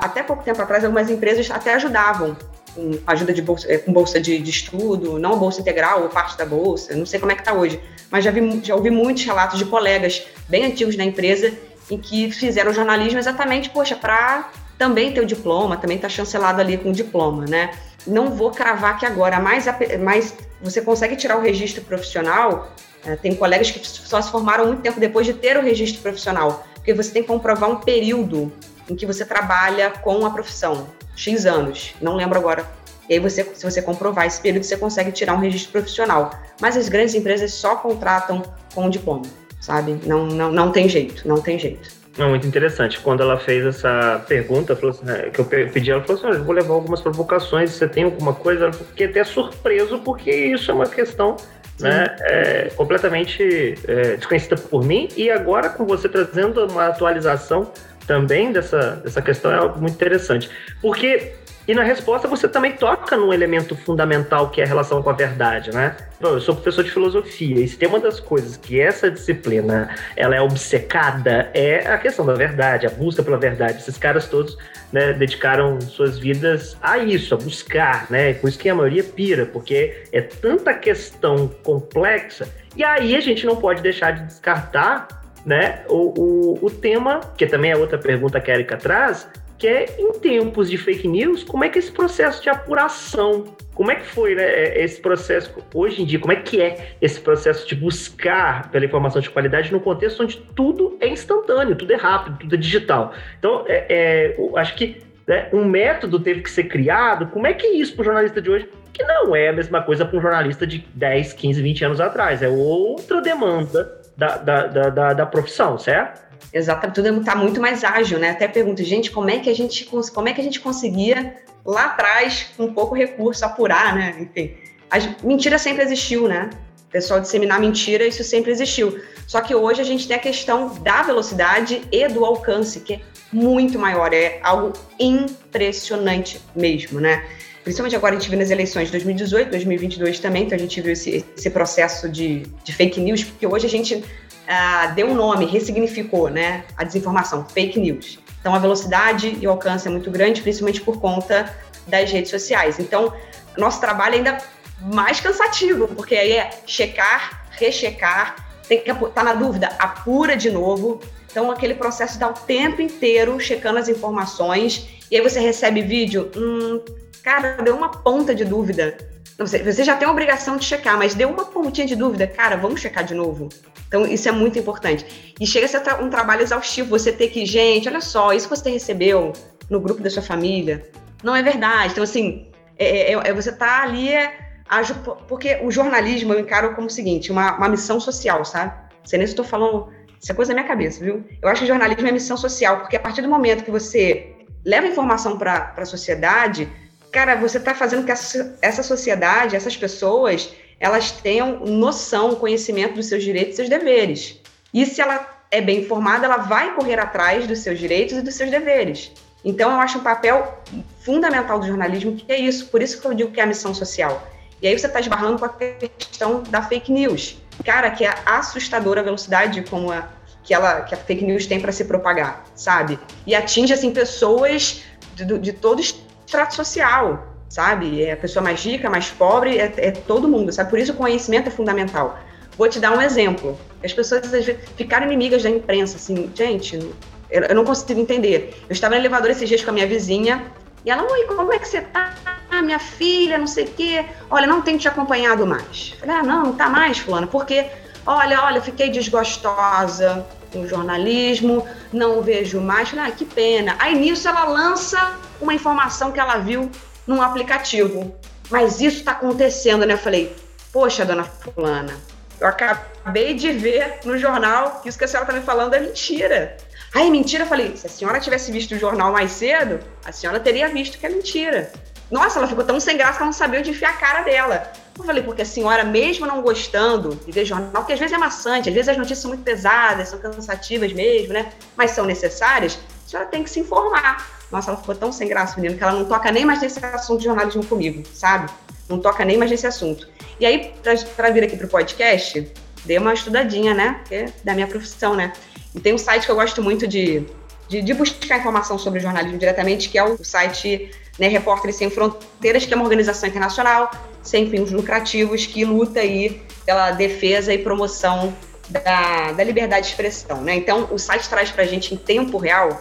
até pouco tempo atrás, algumas empresas até ajudavam com ajuda de bolsa, eh, com bolsa de, de, estudo, não bolsa integral ou parte da bolsa, não sei como é que está hoje, mas já, vi, já ouvi muitos relatos de colegas bem antigos na empresa em que fizeram jornalismo exatamente, poxa, para também ter o diploma, também está chancelado ali com o diploma, né? Não vou cravar aqui agora, mas, mas você consegue tirar o registro profissional, é, tem colegas que só se formaram muito tempo depois de ter o registro profissional, porque você tem que comprovar um período em que você trabalha com a profissão. X anos, não lembro agora. E aí você, se você comprovar esse período, você consegue tirar um registro profissional. Mas as grandes empresas só contratam com o diploma, sabe? Não, não, não tem jeito, não tem jeito. É muito interessante. Quando ela fez essa pergunta, assim, né, que eu pedi, ela falou assim: eu vou levar algumas provocações, você tem alguma coisa? Eu fiquei até surpreso, porque isso é uma questão né, é, completamente é, desconhecida por mim, e agora com você trazendo uma atualização também dessa, dessa questão é algo muito interessante. Porque, e na resposta você também toca num elemento fundamental que é a relação com a verdade, né? Eu sou professor de filosofia e se tem uma das coisas que essa disciplina ela é obcecada é a questão da verdade, a busca pela verdade. Esses caras todos né, dedicaram suas vidas a isso, a buscar, né? Por isso que a maioria pira, porque é tanta questão complexa e aí a gente não pode deixar de descartar né, o, o, o tema, que também é outra pergunta que a Erika traz, que é em tempos de fake news, como é que esse processo de apuração, como é que foi né, é, esse processo hoje em dia, como é que é esse processo de buscar pela informação de qualidade no contexto onde tudo é instantâneo, tudo é rápido, tudo é digital. Então, é, é, acho que né, um método teve que ser criado, como é que é isso para o jornalista de hoje? Que não é a mesma coisa para um jornalista de 10, 15, 20 anos atrás, é outra demanda da, da, da, da profissão, certo? Exato, tudo está muito mais ágil, né? Até pergunto, gente, como é que a gente como é que a gente conseguia lá atrás, com pouco recurso, apurar, né? Enfim, a mentira sempre existiu, né? O pessoal disseminar mentira, isso sempre existiu. Só que hoje a gente tem a questão da velocidade e do alcance, que é muito maior, é algo impressionante mesmo, né? Principalmente agora a gente viu nas eleições de 2018, 2022 também, então a gente viu esse, esse processo de, de fake news, porque hoje a gente deu um nome, ressignificou né, a desinformação, fake news. Então a velocidade e o alcance é muito grande, principalmente por conta das redes sociais. Então, nosso trabalho é ainda mais cansativo, porque aí é checar, rechecar, tem que estar tá na dúvida, apura de novo. Então, aquele processo dá o tempo inteiro checando as informações, e aí você recebe vídeo, hum, Cara, deu uma ponta de dúvida. Você já tem a obrigação de checar, mas deu uma pontinha de dúvida. Cara, vamos checar de novo. Então, isso é muito importante. E chega a ser um trabalho exaustivo. Você ter que, gente, olha só, isso que você recebeu no grupo da sua família não é verdade. Então, assim, é, é, é você tá ali. É, porque o jornalismo eu encaro como o seguinte: uma, uma missão social, sabe? Você nem estou falando. Isso é coisa da minha cabeça, viu? Eu acho que jornalismo é missão social, porque a partir do momento que você leva informação para a sociedade, cara, você está fazendo que essa, essa sociedade, essas pessoas, elas tenham noção, conhecimento dos seus direitos e seus deveres. E se ela é bem informada, ela vai correr atrás dos seus direitos e dos seus deveres. Então, eu acho um papel fundamental do jornalismo que é isso. Por isso que eu digo que é a missão social. E aí você está esbarrando com a questão da fake news. Cara, que é assustadora a velocidade como a, que, ela, que a fake news tem para se propagar, sabe? E atinge, assim, pessoas de, de todo extrato social, sabe? É a pessoa mais rica, mais pobre, é, é todo mundo, sabe? Por isso o conhecimento é fundamental. Vou te dar um exemplo. As pessoas às vezes ficaram inimigas da imprensa, assim, gente, eu, não consigo entender. Eu estava no elevador esses dias com a minha vizinha e ela, oi, como é que você tá? Minha filha, não sei o quê. Olha, não tenho te acompanhado mais. Falei, ah, não, não tá mais, fulana, porque, olha, olha, fiquei desgostosa com o jornalismo, não vejo mais. Falei, ah, que pena. Aí nisso ela lança uma informação que ela viu num aplicativo. Mas isso está acontecendo, né? Eu falei, poxa, dona Fulana, eu acabei de ver no jornal que isso que a senhora está me falando é mentira. Aí, mentira, eu falei, se a senhora tivesse visto o jornal mais cedo, a senhora teria visto que é mentira. Nossa, ela ficou tão sem graça que ela não sabia onde enfiar a cara dela. Eu falei, porque a senhora, mesmo não gostando de ver jornal, porque às vezes é maçante, às vezes as notícias são muito pesadas, são cansativas mesmo, né? Mas são necessárias, a senhora tem que se informar. Nossa, ela ficou tão sem graça, menino, que ela não toca nem mais nesse assunto de jornalismo comigo, sabe? Não toca nem mais nesse assunto. E aí, para vir aqui pro podcast, dei uma estudadinha, né? Porque é da minha profissão, né? E tem um site que eu gosto muito de, de, de buscar informação sobre jornalismo diretamente, que é o site né, Repórteres Sem Fronteiras, que é uma organização internacional sem fins lucrativos que luta aí pela defesa e promoção da, da liberdade de expressão. Né? Então, o site traz para gente em tempo real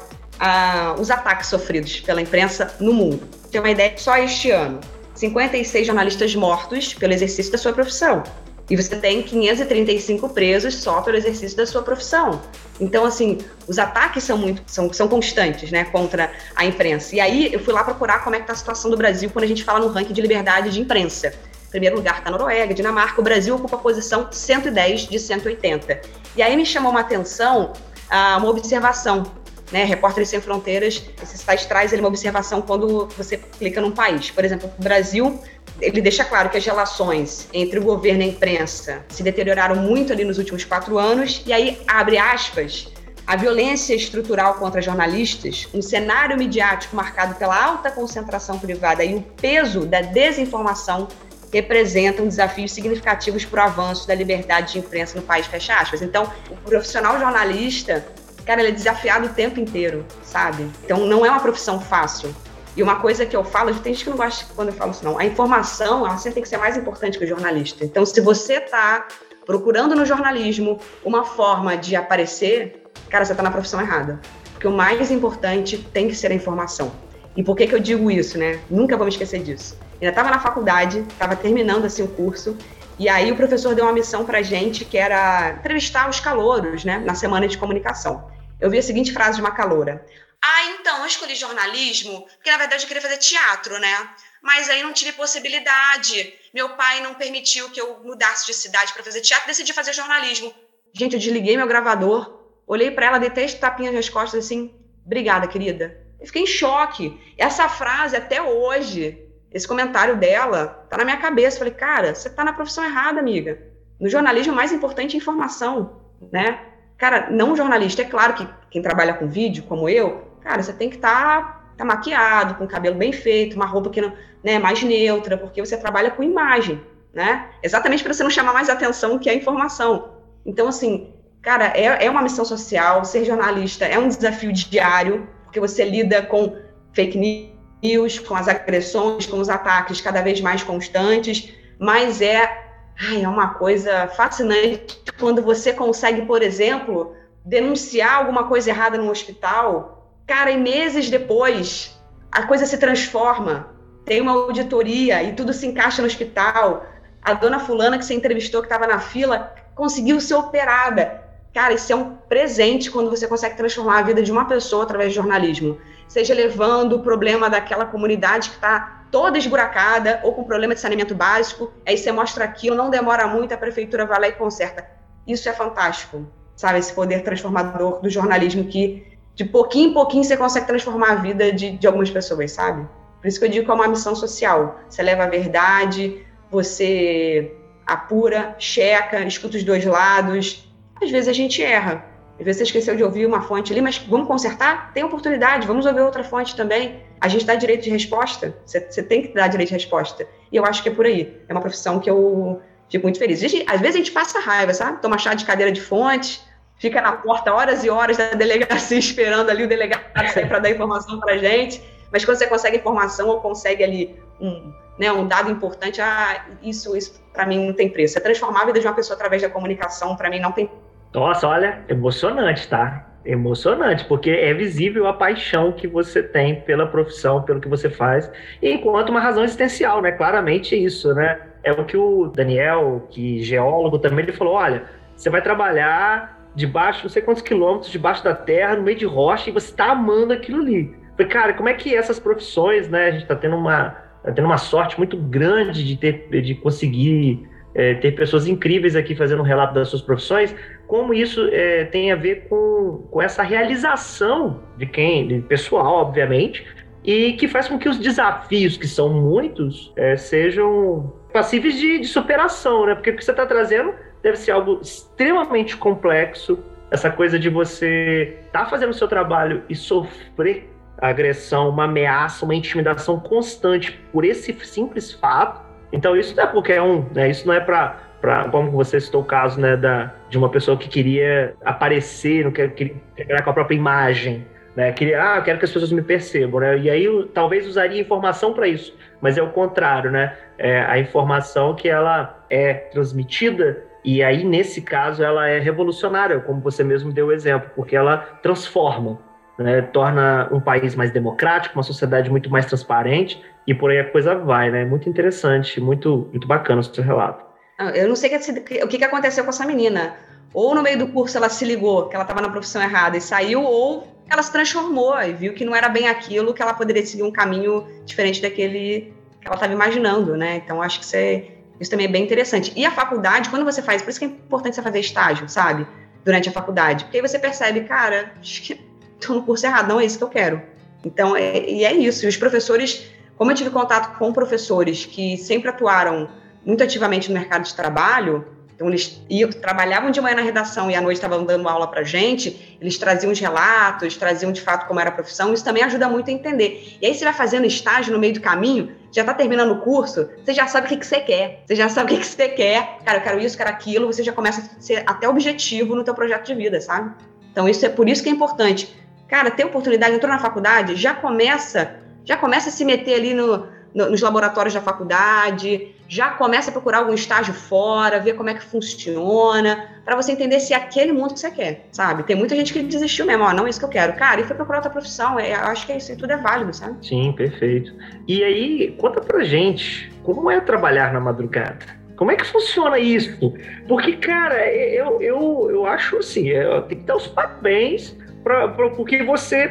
os ataques sofridos pela imprensa no mundo. Tem uma ideia, só este ano, 56 jornalistas mortos pelo exercício da sua profissão. E você tem 535 presos só pelo exercício da sua profissão. Então, assim, os ataques são muito são, são constantes, né, contra a imprensa. E aí eu fui lá procurar como é que tá a situação do Brasil quando a gente fala no ranking de liberdade de imprensa. Em primeiro lugar está Noruega, Dinamarca, o Brasil ocupa a posição 110 de 180. E aí me chamou uma atenção ah, uma observação né, Repórteres Sem Fronteiras, esse site traz uma observação quando você clica num país. Por exemplo, o Brasil, ele deixa claro que as relações entre o governo e a imprensa se deterioraram muito ali nos últimos quatro anos, e aí, abre aspas, a violência estrutural contra jornalistas, um cenário midiático marcado pela alta concentração privada e o peso da desinformação representam desafios significativos para o avanço da liberdade de imprensa no país, fecha aspas. Então, o profissional jornalista cara, ele é desafiado o tempo inteiro, sabe? Então não é uma profissão fácil. E uma coisa que eu falo, tem gente que não gosta quando eu falo isso, não. A informação, ela sempre tem que ser mais importante que o jornalista. Então, se você está procurando no jornalismo uma forma de aparecer, cara, você está na profissão errada. Porque o mais importante tem que ser a informação. E por que, que eu digo isso, né? Nunca vou me esquecer disso. Ainda estava na faculdade, estava terminando assim o curso, e aí o professor deu uma missão para gente que era entrevistar os calouros, né, na semana de comunicação eu vi a seguinte frase de uma caloura. Ah, então, eu escolhi jornalismo porque, na verdade, eu queria fazer teatro, né? Mas aí não tive possibilidade. Meu pai não permitiu que eu mudasse de cidade para fazer teatro, decidi fazer jornalismo. Gente, eu desliguei meu gravador, olhei para ela, deitei as tapinhas nas costas assim, obrigada, querida. Eu fiquei em choque. Essa frase, até hoje, esse comentário dela, tá na minha cabeça. Falei, cara, você tá na profissão errada, amiga. No jornalismo, o mais importante é informação, né? Cara, não jornalista, é claro que quem trabalha com vídeo, como eu, cara, você tem que estar tá, tá maquiado, com o cabelo bem feito, uma roupa que não, né, mais neutra, porque você trabalha com imagem, né? Exatamente para você não chamar mais atenção que a informação. Então, assim, cara, é, é uma missão social, ser jornalista é um desafio diário, porque você lida com fake news, com as agressões, com os ataques cada vez mais constantes, mas é Ai, é uma coisa fascinante quando você consegue, por exemplo, denunciar alguma coisa errada no hospital. Cara, e meses depois, a coisa se transforma. Tem uma auditoria e tudo se encaixa no hospital. A dona Fulana que você entrevistou, que estava na fila, conseguiu ser operada. Cara, isso é um presente quando você consegue transformar a vida de uma pessoa através de jornalismo. Seja levando o problema daquela comunidade que está toda esburacada ou com problema de saneamento básico, aí você mostra aquilo, não demora muito, a prefeitura vai lá e conserta. Isso é fantástico, sabe? Esse poder transformador do jornalismo que de pouquinho em pouquinho você consegue transformar a vida de, de algumas pessoas, sabe? Por isso que eu digo que é uma missão social. Você leva a verdade, você apura, checa, escuta os dois lados. Às vezes a gente erra, às vezes você esqueceu de ouvir uma fonte ali, mas vamos consertar? Tem oportunidade, vamos ouvir outra fonte também. A gente dá direito de resposta, você, tem que dar direito de resposta. E eu acho que é por aí. É uma profissão que eu fico muito feliz. Gente, às vezes a gente passa raiva, sabe? Toma chá de cadeira de fonte, fica na porta horas e horas da delegacia esperando ali o delegado sair para dar informação para gente. Mas quando você consegue informação ou consegue ali um, né, um dado importante, ah, isso, isso para mim não tem preço. É transformar a vida de uma pessoa através da comunicação, para mim não tem nossa, olha, emocionante, tá? Emocionante, porque é visível a paixão que você tem pela profissão, pelo que você faz, enquanto uma razão existencial, né? Claramente isso, né? É o que o Daniel, que geólogo também, ele falou: olha, você vai trabalhar debaixo, não sei quantos quilômetros debaixo da terra, no meio de rocha, e você está amando aquilo ali. Falei, cara, como é que essas profissões, né? A gente está tendo uma, tá tendo uma sorte muito grande de ter, de conseguir é, ter pessoas incríveis aqui fazendo um relato das suas profissões, como isso é, tem a ver com, com essa realização de quem, de pessoal, obviamente, e que faz com que os desafios, que são muitos, é, sejam passíveis de, de, superação, né? Porque o que você está trazendo deve ser algo extremamente complexo, essa coisa de você estar tá fazendo o seu trabalho e sofrer agressão, uma ameaça, uma intimidação constante por esse simples fato. Então isso não é qualquer um, né? Isso não é para para como você citou o caso né, da, de uma pessoa que queria aparecer, não quer, queria pegar com a própria imagem, né? Queria, ah, quero que as pessoas me percebam, né? E aí talvez usaria informação para isso, mas é o contrário, né? É a informação que ela é transmitida e aí nesse caso ela é revolucionária, como você mesmo deu o exemplo, porque ela transforma, né? Torna um país mais democrático, uma sociedade muito mais transparente e por aí a coisa vai, né? Muito interessante, muito muito bacana o seu relato. Ah, eu não sei o que, aconteceu com essa menina. Ou no meio do curso ela se ligou que ela estava na profissão errada e saiu, ou ela se transformou e viu que não era bem aquilo, que ela poderia seguir um caminho diferente daquele que ela estava imaginando, né? Então acho que isso, é, isso também é bem interessante. E a faculdade, quando você faz, por isso que é importante você fazer estágio, sabe? Durante a faculdade, porque aí você percebe, cara, acho que estou no curso errado, não é isso que eu quero. Então, é, e é isso. E os professores, como eu tive contato com professores que sempre atuaram muito ativamente no mercado de trabalho, então, eles iam, trabalhavam de manhã na redação e à noite estavam dando aula para gente, eles traziam os relatos, traziam de fato como era a profissão, isso também ajuda muito a entender. E aí, você vai fazendo estágio no meio do caminho, já está terminando o curso, você já sabe o que, que você quer, você já sabe o que, que você quer, cara, eu quero isso, quero aquilo, você já começa a ser até objetivo no teu projeto de vida, sabe? Então, isso é por isso que é importante. Cara, ter oportunidade, entrou na faculdade, já começa, já começa a se meter ali no, no, nos laboratórios da faculdade, já começa a procurar algum estágio fora, ver como é que funciona, para você entender se é aquele mundo que você quer, sabe? Tem muita gente que desistiu mesmo, ó, não é isso que eu quero. Cara, e foi procurar outra profissão, é, acho que isso tudo é válido, sabe? Sim, perfeito. E aí, conta pra gente, como é trabalhar na madrugada? Como é que funciona isso? Porque, cara, eu, eu, eu acho assim, eu tenho que dar os parabéns pra, pra, porque você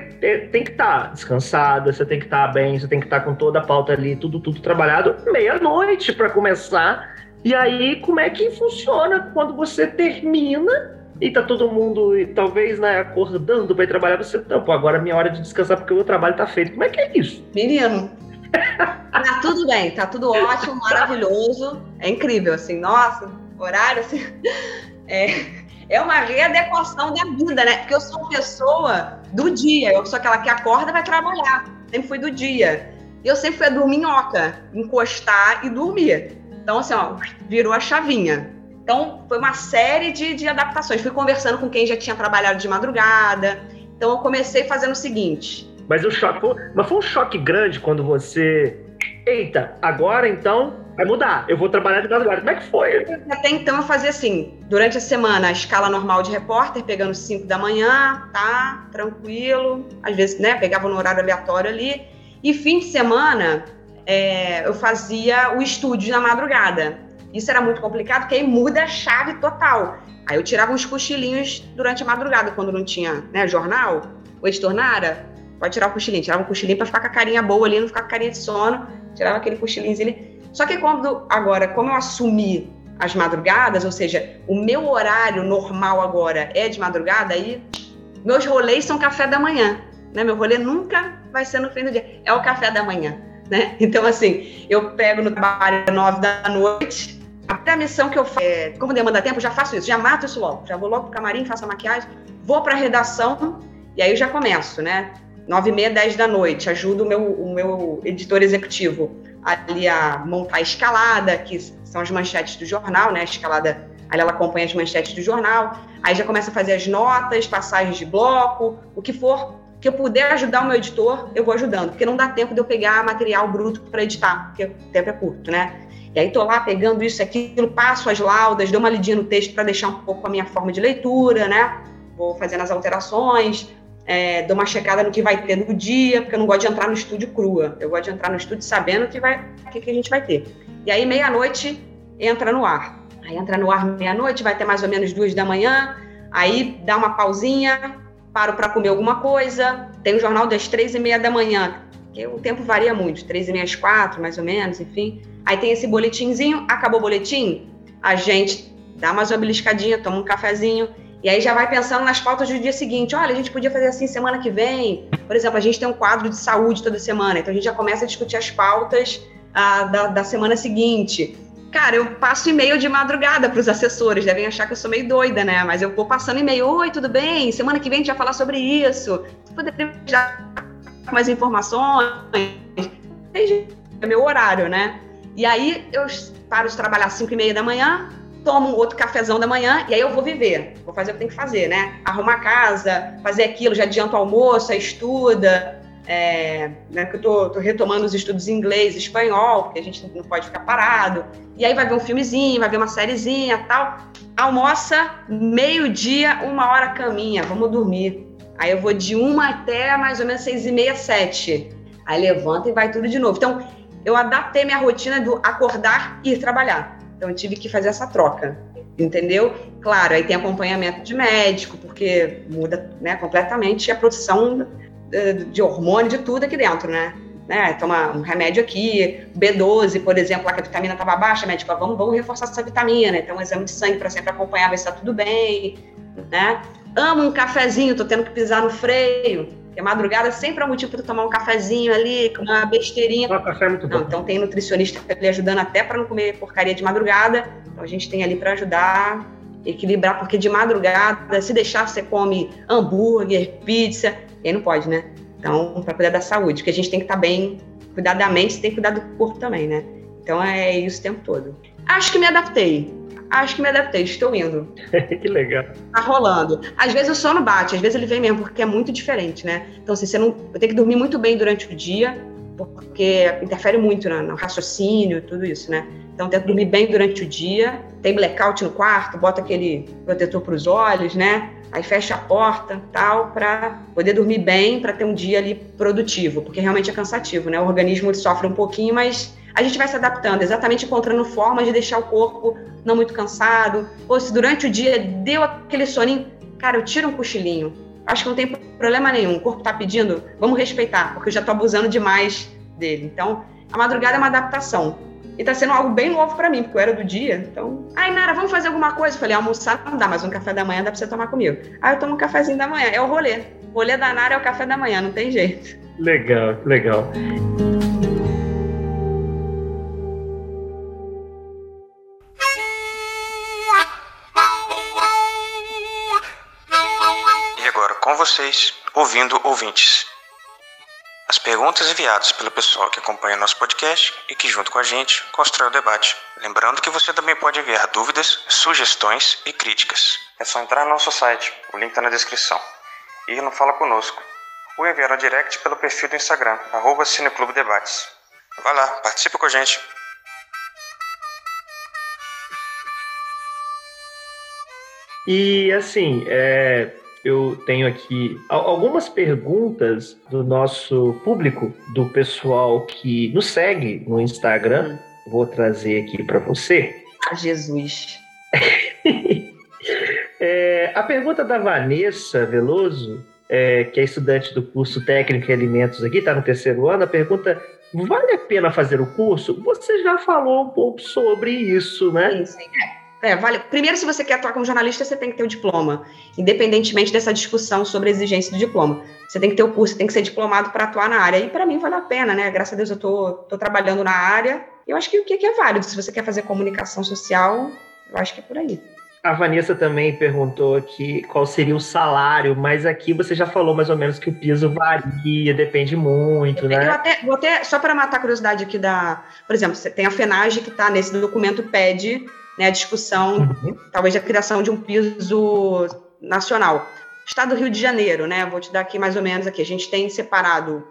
tem que estar tá descansada, você tem que estar tá bem, você tem que estar tá com toda a pauta ali, tudo, tudo trabalhado, meia-noite para começar. E aí, como é que funciona quando você termina e tá todo mundo, talvez, né, acordando para ir trabalhar, você, não, pô, agora é minha hora de descansar porque o meu trabalho tá feito. Como é que é isso? Menino, tá tudo bem, tá tudo ótimo, maravilhoso, é incrível, assim, nossa, horário, assim, é, é uma readequação da vida, né? Porque eu sou uma pessoa do dia, eu sou aquela que acorda e vai trabalhar. Sempre fui do dia. E eu sempre fui a dorminhoca, encostar e dormir. Então, assim, ó, virou a chavinha. Então, foi uma série de, de adaptações. Fui conversando com quem já tinha trabalhado de madrugada. Então, eu comecei fazendo o seguinte. Mas o choque mas foi um choque grande quando você. Eita, agora então vai mudar. Eu vou trabalhar de madrugada. Como é que foi? Até então eu fazia assim, durante a semana, a escala normal de repórter, pegando 5 da manhã, tá, tranquilo. Às vezes, né, pegava no horário aleatório ali. E fim de semana, é, eu fazia o estúdio na madrugada. Isso era muito complicado, porque aí muda a chave total. Aí eu tirava uns cochilinhos durante a madrugada, quando não tinha né, jornal. O editor Nara, pode tirar o cochilinho. Tirava um cochilinho para ficar com a carinha boa ali, não ficar com a carinha de sono. Tirava aquele cochilinho ali. Só que quando agora, como eu assumi as madrugadas, ou seja, o meu horário normal agora é de madrugada, aí meus rolês são café da manhã, né? Meu rolê nunca vai ser no fim do dia, é o café da manhã, né? Então assim, eu pego no trabalho nove da noite, a missão que eu faço, é, como demanda tempo, já faço isso, já mato isso logo, já vou logo pro camarim, faço a maquiagem, vou para a redação e aí eu já começo, né? Nove e meia, dez da noite, ajudo o meu, o meu editor executivo ali a montar a escalada, que são as manchetes do jornal, né? A escalada, ali ela acompanha as manchetes do jornal. Aí já começa a fazer as notas, passagens de bloco, o que for que eu puder ajudar o meu editor, eu vou ajudando, porque não dá tempo de eu pegar material bruto para editar, porque o tempo é curto, né? E aí tô lá pegando isso, aquilo, passo as laudas, dou uma lidinha no texto para deixar um pouco a minha forma de leitura, né? Vou fazendo as alterações, é, dou uma checada no que vai ter no dia, porque eu não gosto de entrar no estúdio crua. Eu gosto de entrar no estúdio sabendo o que, vai, que, que a gente vai ter. E aí, meia-noite, entra no ar. Aí entra no ar meia-noite, vai ter mais ou menos duas da manhã. Aí dá uma pausinha, paro para comer alguma coisa. Tem o jornal das três e meia da manhã, que o tempo varia muito, três e meia às quatro, mais ou menos, enfim. Aí tem esse boletinzinho, acabou o boletim, a gente dá mais uma beliscadinha, toma um cafezinho e aí já vai pensando nas pautas do dia seguinte. Olha, a gente podia fazer assim semana que vem. Por exemplo, a gente tem um quadro de saúde toda semana, então a gente já começa a discutir as pautas ah, da, da semana seguinte. Cara, eu passo e-mail de madrugada para os assessores, devem achar que eu sou meio doida, né? Mas eu vou passando e-mail, oi, tudo bem? Semana que vem a gente vai falar sobre isso. Poderia com mais informações. É meu horário, né? E aí eu paro de trabalhar às 5 e meia da manhã, tomo um outro cafezão da manhã e aí eu vou viver. Vou fazer o que tem que fazer, né? Arrumar casa, fazer aquilo, já adianto o almoço, estuda. É, né, que eu tô, tô, retomando os estudos em inglês espanhol, porque a gente não pode ficar parado. E aí vai ver um filmezinho, vai ver uma sériezinha tal. Almoça, meio-dia, uma hora caminha, vamos dormir. Aí eu vou de uma até mais ou menos seis e meia, sete. Aí levanta e vai tudo de novo. Então, eu adaptei minha rotina do acordar e ir trabalhar. Então, eu tive que fazer essa troca, entendeu? Claro, aí tem acompanhamento de médico, porque muda né, completamente a produção eh, de hormônio, de tudo aqui dentro, né? né? Toma um remédio aqui, B12, por exemplo, lá que a vitamina estava baixa, médico, vamos, vamos reforçar essa vitamina, então um exame de sangue para sempre acompanhar, ver se está tudo bem, né? Amo um cafezinho, tô tendo que pisar no freio, porque madrugada sempre é um motivo para tomar um cafezinho ali, com uma besteirinha. Ah, café é muito bom. Não, então tem nutricionista ali ajudando até para não comer porcaria de madrugada. Então a gente tem ali para ajudar, equilibrar, porque de madrugada, se deixar, você come hambúrguer, pizza, e aí não pode, né? Então, para cuidar da saúde, porque a gente tem que estar tá bem, cuidar da mente, tem que cuidar do corpo também, né? Então é isso o tempo todo. Acho que me adaptei acho que me adaptei, estou indo. que legal. Tá rolando. Às vezes o sono bate, às vezes ele vem mesmo, porque é muito diferente, né? Então, assim, você não. Eu tenho que dormir muito bem durante o dia, porque interfere muito no, no raciocínio, tudo isso, né? Então, tento dormir bem durante o dia. Tem blackout no quarto, bota aquele protetor para os olhos, né? Aí fecha a porta, tal, para poder dormir bem, para ter um dia ali produtivo, porque realmente é cansativo, né? O organismo sofre um pouquinho, mas a gente vai se adaptando, exatamente encontrando formas de deixar o corpo não muito cansado. Ou se durante o dia deu aquele soninho, cara, eu tiro um cochilinho. Acho que não tem problema nenhum. O corpo está pedindo, vamos respeitar, porque eu já estou abusando demais dele. Então, a madrugada é uma adaptação. E está sendo algo bem novo para mim, porque eu era do dia. Então, ai, Nara, vamos fazer alguma coisa? Eu falei, almoçar não dá, mas um café da manhã dá para você tomar comigo. Ah, eu tomo um cafezinho da manhã. É o rolê. O rolê da Nara é o café da manhã, não tem jeito. Legal, legal. Vocês, ouvindo ouvintes. As perguntas enviadas pelo pessoal que acompanha nosso podcast e que, junto com a gente, constrói o debate. Lembrando que você também pode enviar dúvidas, sugestões e críticas. É só entrar no nosso site, o link está na descrição, e não Fala Conosco, ou enviar um direct pelo perfil do Instagram, arroba Cineclube Debates. Vai lá, participa com a gente. E assim, é, eu tenho aqui algumas perguntas do nosso público, do pessoal que nos segue no Instagram. Vou trazer aqui para você. Ah, Jesus. é, a pergunta da Vanessa Veloso, é, que é estudante do curso Técnico em Alimentos aqui, está no terceiro ano, a pergunta vale a pena fazer o curso? Você já falou um pouco sobre isso, né? Sim, sim. É, vale. Primeiro, se você quer atuar como jornalista, você tem que ter o diploma, independentemente dessa discussão sobre a exigência do diploma. Você tem que ter o curso, tem que ser diplomado para atuar na área. E para mim vale a pena, né? Graças a Deus eu tô, tô trabalhando na área. Eu acho que o que é válido. Se você quer fazer comunicação social, eu acho que é por aí. A Vanessa também perguntou aqui qual seria o salário, mas aqui você já falou mais ou menos que o piso varia, depende muito, eu, né? Eu até, vou até, só para matar a curiosidade aqui da. Por exemplo, você tem a FENAGE que está nesse documento pede né, a discussão, uhum. talvez, da criação de um piso nacional. Estado do Rio de Janeiro, né? Vou te dar aqui mais ou menos aqui. A gente tem separado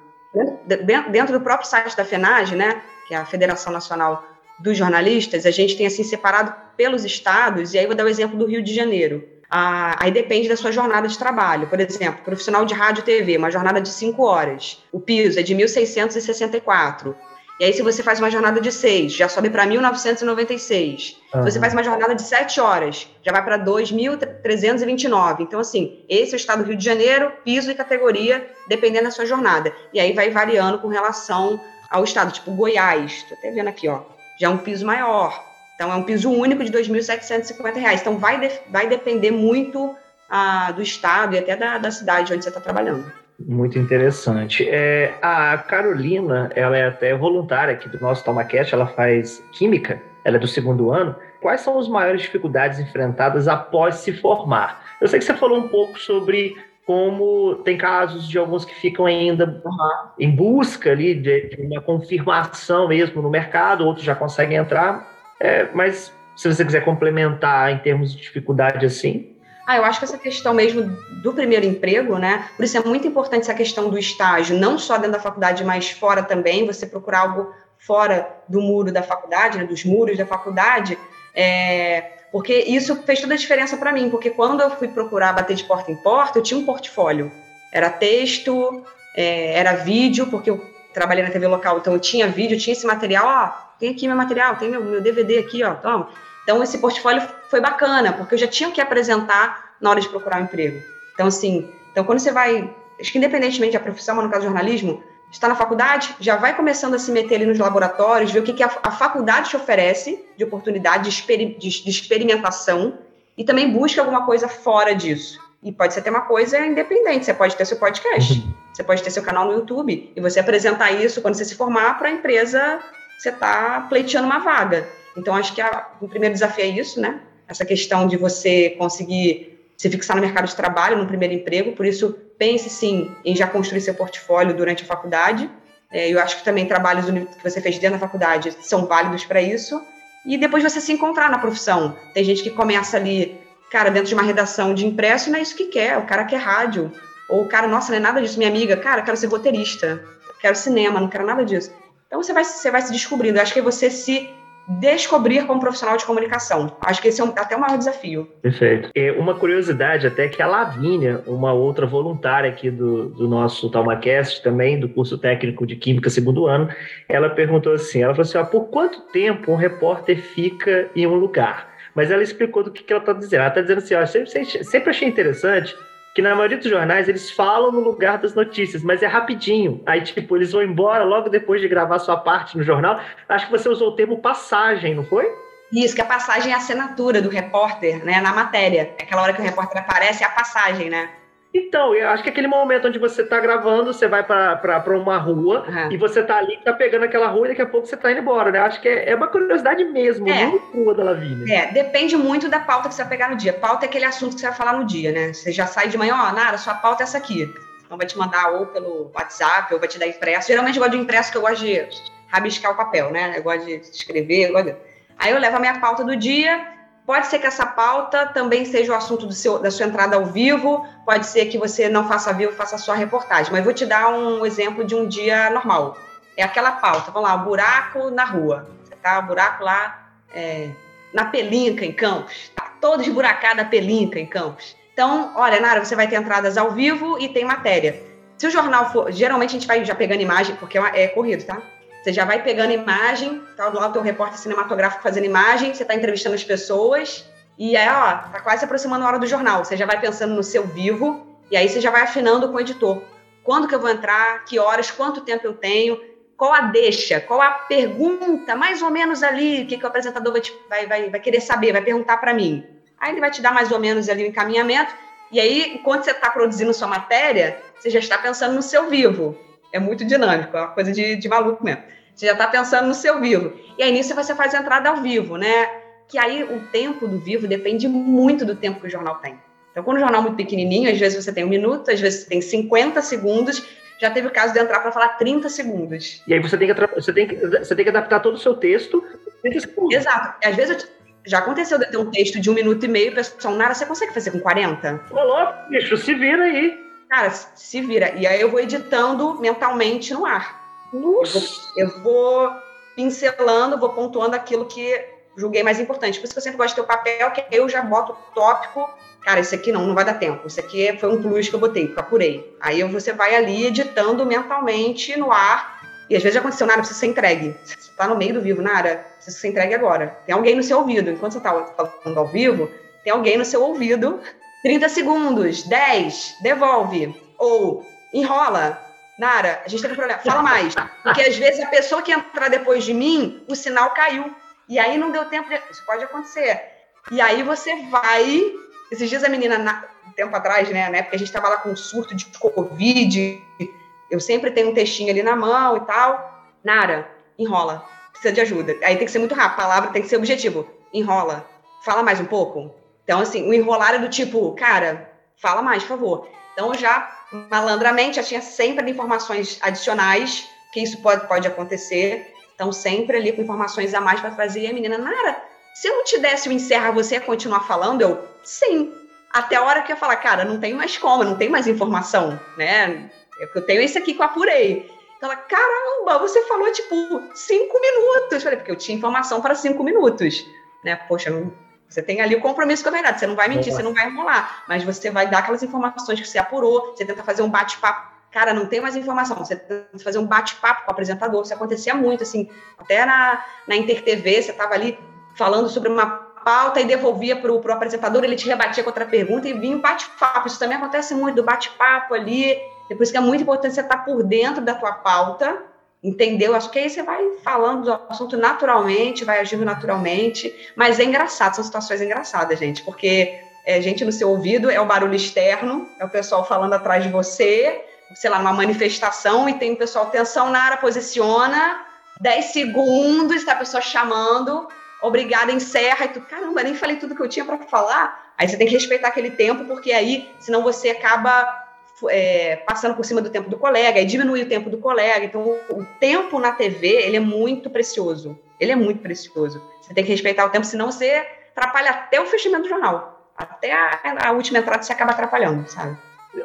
dentro do próprio site da FENAGE, né? Que é a Federação Nacional dos Jornalistas, a gente tem assim separado pelos estados. E aí vou dar o exemplo do Rio de Janeiro. Ah, aí depende da sua jornada de trabalho. Por exemplo, profissional de rádio e TV, uma jornada de 5 horas. O piso é de 1.664. E aí, se você faz uma jornada de seis, já sobe para 1.996. Uhum. Se você faz uma jornada de sete horas, já vai para 2.329. Então, assim, esse é o estado do Rio de Janeiro, piso e categoria, dependendo da sua jornada. E aí vai variando com relação ao estado, tipo Goiás. Estou até vendo aqui, ó. Já é um piso maior. Então, é um piso único de R$ 2.750. Então, vai, de, vai depender muito ah, do estado e até da, da cidade onde você está trabalhando. Muito interessante. É, a Carolina, ela é até voluntária aqui do nosso TomaCast, ela faz química, ela é do segundo ano. Quais são as maiores dificuldades enfrentadas após se formar? Eu sei que você falou um pouco sobre como tem casos de alguns que ficam ainda uhum. em busca ali de, de, uma confirmação mesmo no mercado, outros já conseguem entrar. É, mas se você quiser complementar em termos de dificuldade assim. Ah, eu acho que essa questão mesmo do primeiro emprego, né? Por isso é muito importante essa questão do estágio, não só dentro da faculdade, mas fora também, você procurar algo fora do muro da faculdade, né, dos muros da faculdade, é, porque isso fez toda a diferença para mim, porque quando eu fui procurar bater de porta em porta, eu tinha um portfólio. Era texto, é, era vídeo, porque eu trabalhei na TV local, então eu tinha vídeo, tinha esse material, ó, tem aqui meu material, tem meu, meu DVD aqui, ó, toma. Então, esse portfólio foi bacana, porque eu já tinha o que apresentar na hora de procurar um emprego. Então, assim, então quando você vai, acho que independentemente da profissão, mas no caso do jornalismo, está na faculdade, já vai começando a se meter ali nos laboratórios, ver o que, que a, a faculdade te oferece de oportunidade de, exper, de, de, experimentação e também busca alguma coisa fora disso. E pode ser até uma coisa independente, você pode ter seu podcast, uhum. você pode ter seu canal no YouTube e você apresentar isso quando você se formar para a empresa, você está pleiteando uma vaga. Então, acho que a, o primeiro desafio é isso, né? Essa questão de você conseguir se fixar no mercado de trabalho, no primeiro emprego. Por isso, pense sim em já construir seu portfólio durante a faculdade. É, eu acho que também trabalhos que você fez dentro da faculdade são válidos para isso. E depois você se encontrar na profissão. Tem gente que começa ali, cara, dentro de uma redação de impresso, não é isso que quer. O cara quer rádio. Ou o cara, nossa, não é nada disso, minha amiga. Cara, quero ser roteirista. Quero cinema, não quero nada disso. Então você vai, você vai se descobrindo. Eu acho que é você se descobrir como profissional de comunicação. Acho que esse é um, até o maior desafio. Perfeito. E uma curiosidade até que a Lavínia, uma outra voluntária aqui do, do nosso TalmaCast, também do curso técnico de Química segundo ano, ela perguntou assim, ela falou assim, ó, por quanto tempo um repórter fica em um lugar? Mas ela explicou do que, que ela está dizendo. Ela está dizendo assim, ó, sempre, sempre achei interessante que na maioria dos jornais eles falam no lugar das notícias, mas é rapidinho. Aí, tipo, eles vão embora logo depois de gravar sua parte no jornal. Acho que você usou o termo passagem, não foi? Isso, que a passagem é a assinatura do repórter, né, na matéria. Aquela hora que o repórter aparece é a passagem, né? Então, eu acho que aquele momento onde você está gravando, você vai para uma rua uhum. e você está ali, tá pegando aquela rua e daqui a pouco você está indo embora, né? Acho que é, é uma curiosidade mesmo, é. muito crua da Lavínia. É, depende muito da pauta que você vai pegar no dia. Pauta é aquele assunto que você vai falar no dia, né? Você já sai de manhã, ó, Nara, sua pauta é essa aqui. Então vai te mandar ou pelo WhatsApp, ou vai te dar impresso. Geralmente eu gosto de impresso, que eu gosto de rabiscar o papel, né? Eu gosto de escrever, eu gosto de... Aí eu levo a minha pauta do dia Pode ser que essa pauta também seja o assunto seu, da sua entrada ao vivo, pode ser que você não faça vivo, faça sua reportagem. Mas vou te dar um exemplo de um dia normal. É aquela pauta, vamos lá, buraco na rua. Você tá, buraco lá é, na Pelinca, em Campos. Tá todo esburacado a Pelinca, em Campos. Então, olha, Nara, você vai ter entradas ao vivo e tem matéria. Se o jornal for. Geralmente a gente vai já pegando imagem, porque é, é corrido, tá? Você já vai pegando imagem, tá lá o teu repórter cinematográfico fazendo imagem, você está entrevistando as pessoas, e aí, ó, tá quase se aproximando a hora do jornal. Você já vai pensando no seu vivo, e aí você já vai afinando com o editor. Quando que eu vou entrar? Que horas? Quanto tempo eu tenho? Qual a deixa? Qual a pergunta? Mais ou menos ali, o que, que o apresentador vai, te, vai, vai, vai querer saber, vai perguntar para mim. Aí ele vai te dar mais ou menos ali o encaminhamento, e aí, enquanto você está produzindo sua matéria, você já está pensando no seu vivo. É muito dinâmico, é uma coisa de, de maluco mesmo. Você já está pensando no seu vivo. E aí nisso você faz a entrada ao vivo, né? Que aí o tempo do vivo depende muito do tempo que o jornal tem. Então, quando o jornal é muito pequenininho, às vezes você tem um minuto, às vezes você tem 50 segundos, já teve o caso de entrar para falar 30 segundos. E aí você tem, que, você, tem que, você tem que adaptar todo o seu texto. Exato. Às vezes já aconteceu de ter um texto de um minuto e meio, pessoal, Nara, você consegue fazer com 40? Falou, bicho, se vira aí. Cara, se vira. E aí eu vou editando mentalmente no ar. Eu vou, eu vou, pincelando, vou pontuando aquilo que julguei mais importante. Por isso que eu sempre gosto de ter o papel, que eu já boto o tópico. Cara, esse aqui não, não vai dar tempo. Isso aqui foi um plus que eu botei, que eu apurei. Aí você vai ali editando mentalmente no ar. E às vezes já aconteceu, Nara, precisa ser entregue. Você está no meio do vivo, Nara, precisa ser entregue agora. Tem alguém no seu ouvido. Enquanto você está falando ao vivo, tem alguém no seu ouvido. 30 segundos, 10, devolve. Ou enrola, Nara, a gente teve um problema. Fala mais. Porque às vezes a pessoa que entrar depois de mim, o sinal caiu. E aí não deu tempo. De... Isso pode acontecer. E aí você vai. Esses dias a menina, na... tempo atrás, né? Na época a gente estava lá com um surto de Covid. Eu sempre tenho um textinho ali na mão e tal. Nara, enrola. Precisa de ajuda. Aí tem que ser muito rápido. A palavra tem que ser objetivo. Enrola. Fala mais um pouco. Então, assim, o enrolar é do tipo, cara, fala mais, por favor. Então, já malandramente, já tinha sempre informações adicionais, que isso pode, pode acontecer. Então, sempre ali com informações a mais para trazer. E a menina, Nara, se eu não te desse o encerra, você ia continuar falando? Eu, sim. Até a hora que eu falar, cara, não tenho mais como, não tenho mais informação, né? Eu tenho esse aqui que eu apurei. Ela, caramba, você falou tipo cinco minutos. Eu falei, porque eu tinha informação para cinco minutos. Né? Poxa, não, você tem ali o compromisso com a verdade. Você não vai mentir, você não vai enrolar. Mas você vai dar aquelas informações que você apurou. Você tenta fazer um bate-papo. Cara, não tem mais informação. Você tenta fazer um bate-papo com o apresentador. Isso acontecia muito, assim. Até na, na InterTV, você estava ali falando sobre uma pauta e devolvia para o apresentador, ele te rebatia com outra pergunta e vinha um bate-papo. Isso também acontece muito, do bate-papo ali. É por isso que é muito importante você estar por dentro da tua pauta, entendeu? Acho que aí você vai falando do assunto naturalmente, vai agindo naturalmente, mas é engraçado, são situações engraçadas, gente, porque é, gente no seu ouvido é o barulho externo, é o pessoal falando atrás de você, sei lá, numa manifestação e tem o pessoal, atenção, Nara, posiciona, 10 segundos, tá a pessoa chamando, obrigada, encerra, e tu, caramba, nem falei tudo que eu tinha para falar. Aí você tem que respeitar aquele tempo, porque aí, senão você acaba é, passando por cima do tempo do colega, e diminui o tempo do colega. Então, o, o tempo na TV, ele é muito precioso. Ele é muito precioso. Você tem que respeitar o tempo, senão você atrapalha até o fechamento do jornal. Até a, a última entrada você acaba atrapalhando, sabe?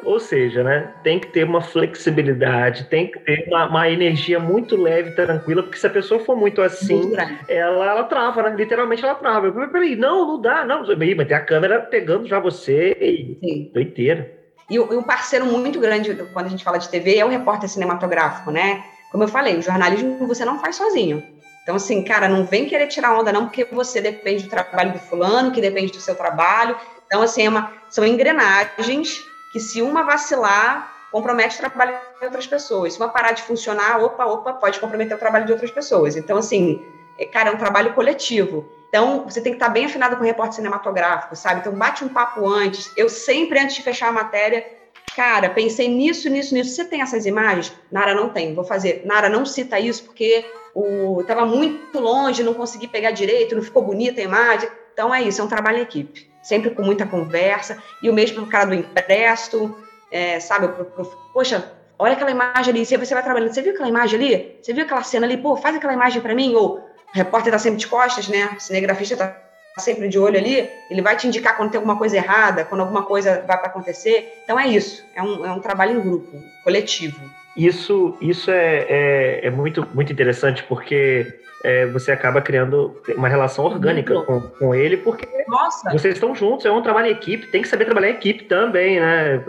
Ou seja, né, tem que ter uma flexibilidade, tem que ter uma, uma energia muito leve, tranquila, porque se a pessoa for muito assim, muito ela, ela trava, né? Literalmente ela trava. Peraí, não, não dá, não. Mas tem a câmera pegando já você e Sim. doideira. E um parceiro muito grande quando a gente fala de TV é o repórter cinematográfico, né? Como eu falei, o jornalismo você não faz sozinho. Então, assim, cara, não vem querer tirar onda, não, porque você depende do trabalho do fulano, que depende do seu trabalho. Então, assim, é uma, são engrenagens que, se uma vacilar, compromete o trabalho de outras pessoas. Se uma parar de funcionar, opa, opa, pode comprometer o trabalho de outras pessoas. Então, assim, é, cara, é um trabalho coletivo. Então, você tem que estar bem afinado com o repórter cinematográfico, sabe? Então, bate um papo antes. Eu sempre, antes de fechar a matéria, cara, pensei nisso, nisso, nisso. Você tem essas imagens? Nara, não tem. Vou fazer. Nara, não cita isso porque estava muito longe, não consegui pegar direito, não ficou bonita a imagem. Então, é isso, é um trabalho em equipe. Sempre com muita conversa. E o mesmo para o cara do empresto, é, sabe? Pro, pro, poxa, olha aquela imagem ali. Você vai trabalhando. Você viu aquela imagem ali? Você viu aquela cena ali? Pô, faz aquela imagem para mim. Ou o repórter está sempre de costas, né? O cinegrafista está sempre de olho ali, ele vai te indicar quando tem alguma coisa errada, quando alguma coisa vai para acontecer. Então é isso, é um, é um trabalho em grupo, coletivo. Isso, isso é, é, é muito, muito interessante porque é, você acaba criando uma relação orgânica com, com ele, porque Nossa. vocês estão juntos, é um trabalho em equipe, tem que saber trabalhar em equipe também, né?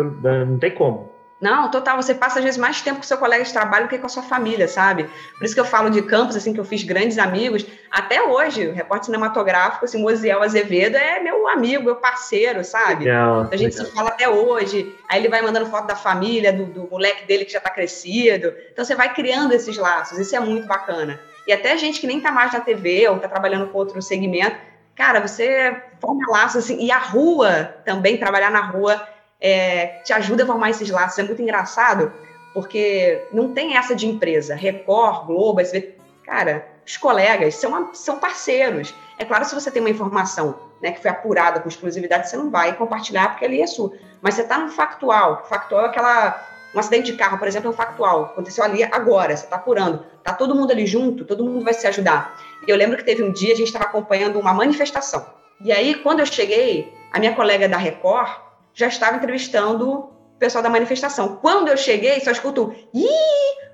Não tem como. Não, total, você passa às vezes mais tempo com seu colega de trabalho do que com a sua família, sabe? Por isso que eu falo de campos, assim, que eu fiz grandes amigos. Até hoje, o repórter cinematográfico, assim, Mosiel Azevedo é meu amigo, meu parceiro, sabe? Legal, a gente legal. se fala até hoje. Aí ele vai mandando foto da família, do, do moleque dele que já tá crescido. Então você vai criando esses laços, isso é muito bacana. E até gente que nem tá mais na TV ou tá trabalhando com outro segmento, cara, você forma laços, assim, e a rua também, trabalhar na rua é, te ajuda a formar esses laços. É muito engraçado, porque não tem essa de empresa. Record, Globo, SBT, cara, os colegas são, são parceiros. É claro, se você tem uma informação né, que foi apurada com exclusividade, você não vai compartilhar porque ali é sua. Mas você está no factual. Factual é aquela. Um acidente de carro, por exemplo, é um factual. Aconteceu ali agora, você está apurando. Está todo mundo ali junto, todo mundo vai se ajudar. E eu lembro que teve um dia, a gente estava acompanhando uma manifestação. E aí, quando eu cheguei, a minha colega da Record já estava entrevistando o pessoal da manifestação. Quando eu cheguei, só escuto, ih,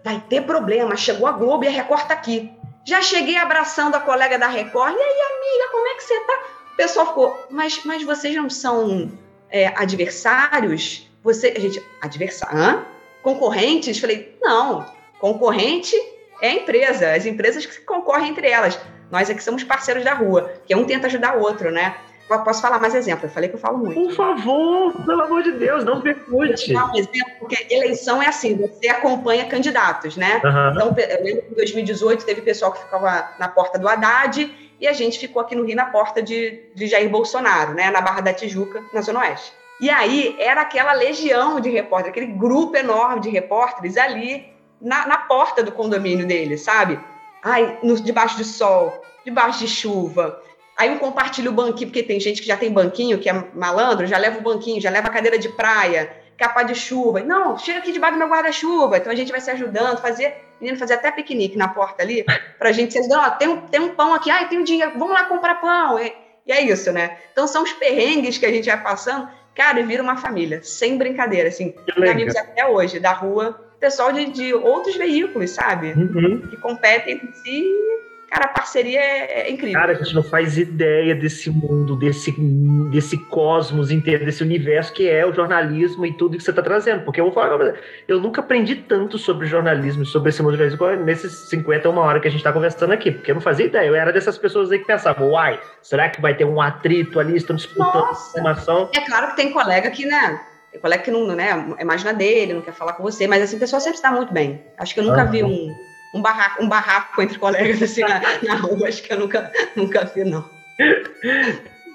vai ter problema, chegou a Globo e a Record tá aqui. Já cheguei abraçando a colega da Record, e aí, amiga, como é que você tá? O pessoal ficou, mas, mas vocês não são é, adversários? Você, gente, adversário? Concorrentes? Falei, não, concorrente é a empresa, as empresas que concorrem entre elas. Nós é que somos parceiros da rua, que um tenta ajudar o outro, né? Posso falar mais exemplo? Eu falei que eu falo muito. Por favor, pelo amor de Deus, não percute. um exemplo, porque eleição é assim, você acompanha candidatos, né? Uhum. Então, eu lembro que em 2018 teve pessoal que ficava na porta do Haddad e a gente ficou aqui no Rio na porta de, de Jair Bolsonaro, né? Na Barra da Tijuca, na Zona Oeste. E aí era aquela legião de repórteres, aquele grupo enorme de repórteres ali na, na porta do condomínio dele, sabe? Ai, no, debaixo de sol, debaixo de chuva, Aí um compartilha o banquinho, porque tem gente que já tem banquinho, que é malandro, já leva o banquinho, já leva a cadeira de praia. capa de chuva. Não, chega aqui debaixo do meu guarda-chuva. Então a gente vai se ajudando, fazer, menino fazer até piquenique na porta ali, pra gente se ajudar. Ó, tem um, tem um pão aqui, ai, tem um dinheiro, vamos lá comprar pão. E, e é isso, né? Então são os perrengues que a gente vai passando, cara, e vira uma família, sem brincadeira, assim. Tem amigos até hoje, da rua, pessoal de, de outros veículos, sabe? Uhum. Que competem entre si Cara, a parceria é, é, incrível. Cara, a gente não faz ideia desse mundo, desse, desse cosmos inteiro, desse universo que é o jornalismo e tudo que você está trazendo. Porque eu vou falar, eu nunca aprendi tanto sobre jornalismo, sobre esse mundo jornalismo, nesses 50, uma hora que a gente está conversando aqui, porque eu não fazia ideia. Eu era dessas pessoas aí que pensavam, uai, será que vai ter um atrito ali, estão disputando Nossa. informação? É claro que tem colega que, né? Tem colega que não, né, é dele, não quer falar com você, mas assim, a pessoa sempre está muito bem. Acho que eu nunca uhum. vi um um barraco, um barraco entre colegas assim na, na rua, acho que eu nunca, nunca vi, não.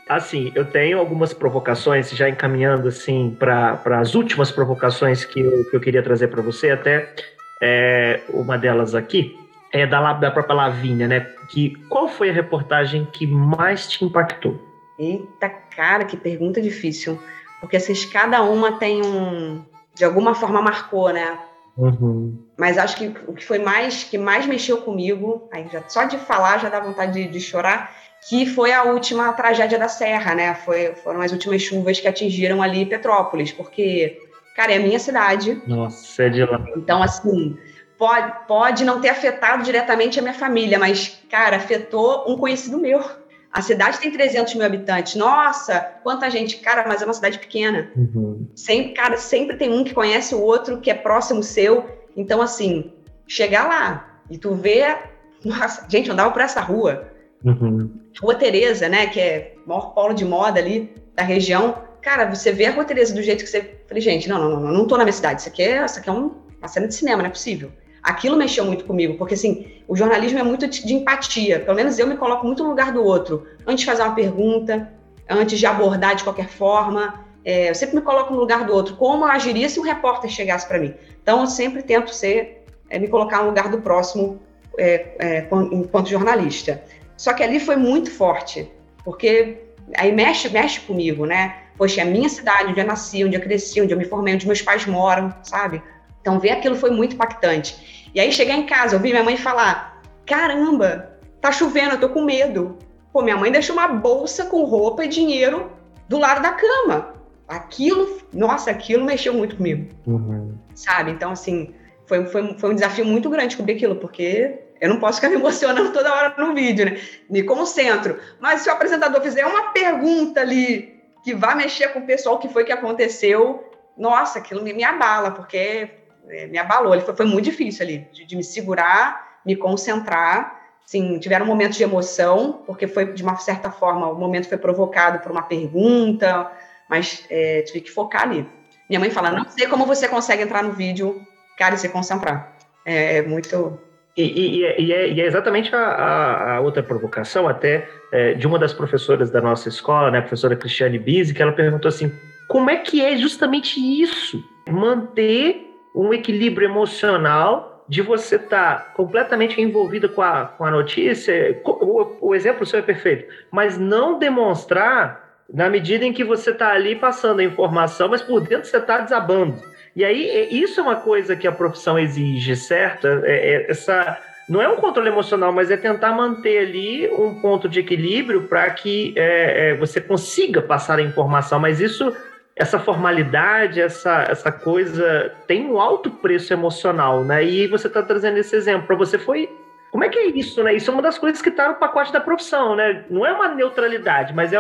Assim, eu tenho algumas provocações, já encaminhando assim para as últimas provocações que eu, que eu queria trazer para você, até é, uma delas aqui é da, da própria Lavínia, né? Que, qual foi a reportagem que mais te impactou? Eita, cara, que pergunta difícil. Porque assim, cada uma tem um. De alguma forma marcou, né? Uhum. Mas acho que o que foi mais que mais mexeu comigo, aí já, só de falar já dá vontade de, de, chorar, que foi a última tragédia da Serra, né? Foi, foram as últimas chuvas que atingiram ali Petrópolis, porque, cara, é a minha cidade. Nossa, é de lá. Então, assim, pode, pode não ter afetado diretamente a minha família, mas, cara, afetou um conhecido meu. A cidade tem 300 mil habitantes. Nossa, quanta gente. Cara, mas é uma cidade pequena. Uhum. Sempre, cara, sempre tem um que conhece o outro, que é próximo seu. Então, assim, chegar lá e tu vê. Nossa, gente, eu andava por essa rua. Uhum. Rua Tereza, né? Que é o maior polo de moda ali da região. Cara, você vê a Rua Tereza do jeito que você. Falei, gente, não, não, não, não tô na minha cidade. Isso aqui é, isso aqui é um, uma cena de cinema, não é possível aquilo mexeu muito comigo, porque assim, o jornalismo é muito de empatia. Pelo menos eu me coloco muito no lugar do outro. Antes de fazer uma pergunta, antes de abordar de qualquer forma, é, eu sempre me coloco no lugar do outro. Como eu agiria se um repórter chegasse para mim? Então, eu sempre tento ser, é, me colocar no lugar do próximo é, é enquanto jornalista. Só que ali foi muito forte, porque aí mexe, mexe comigo, né? Poxa, é a minha cidade, onde eu nasci, onde eu cresci, onde eu me formei, onde meus pais moram, sabe? Então, ver aquilo foi muito impactante. E aí, chegar em casa, ouvir minha mãe falar: caramba, tá chovendo, eu tô com medo. Pô, minha mãe deixou uma bolsa com roupa e dinheiro do lado da cama. Aquilo, nossa, aquilo mexeu muito comigo. Uhum. Sabe? Então, assim, foi, foi, foi um desafio muito grande cobrir aquilo, porque eu não posso ficar me emocionando toda hora no vídeo, né? Me concentro. Mas se o apresentador fizer uma pergunta ali que vai mexer com o pessoal, o que foi que aconteceu, nossa, aquilo me, me abala, porque é, me abalou. Ele foi, foi, muito difícil ali, de, de, me segurar, me concentrar. Sim, tiveram momentos de emoção, porque foi, de uma certa forma, o momento foi provocado por uma pergunta, mas é, tive que focar ali. Minha mãe fala, não sei como você consegue entrar no vídeo, cara, e se concentrar. É, é muito... E, e, e, é, e, é, exatamente a, a, outra provocação, até, é, de uma das professoras da nossa escola, né, a professora Cristiane Bise, que ela perguntou assim, como é que é justamente isso? Manter um equilíbrio emocional de você estar tá completamente envolvida com a, com a notícia. O, o, exemplo seu é perfeito, mas não demonstrar na medida em que você está ali passando a informação, mas por dentro você está desabando. E aí, é, isso é uma coisa que a profissão exige, certo? É, é, essa, não é um controle emocional, mas é tentar manter ali um ponto de equilíbrio para que é, é, você consiga passar a informação. Mas isso essa formalidade, essa, essa coisa tem um alto preço emocional, né? E você está trazendo esse exemplo para você foi como é que é isso, né? Isso é uma das coisas que está no pacote da profissão, né? Não é uma neutralidade, mas é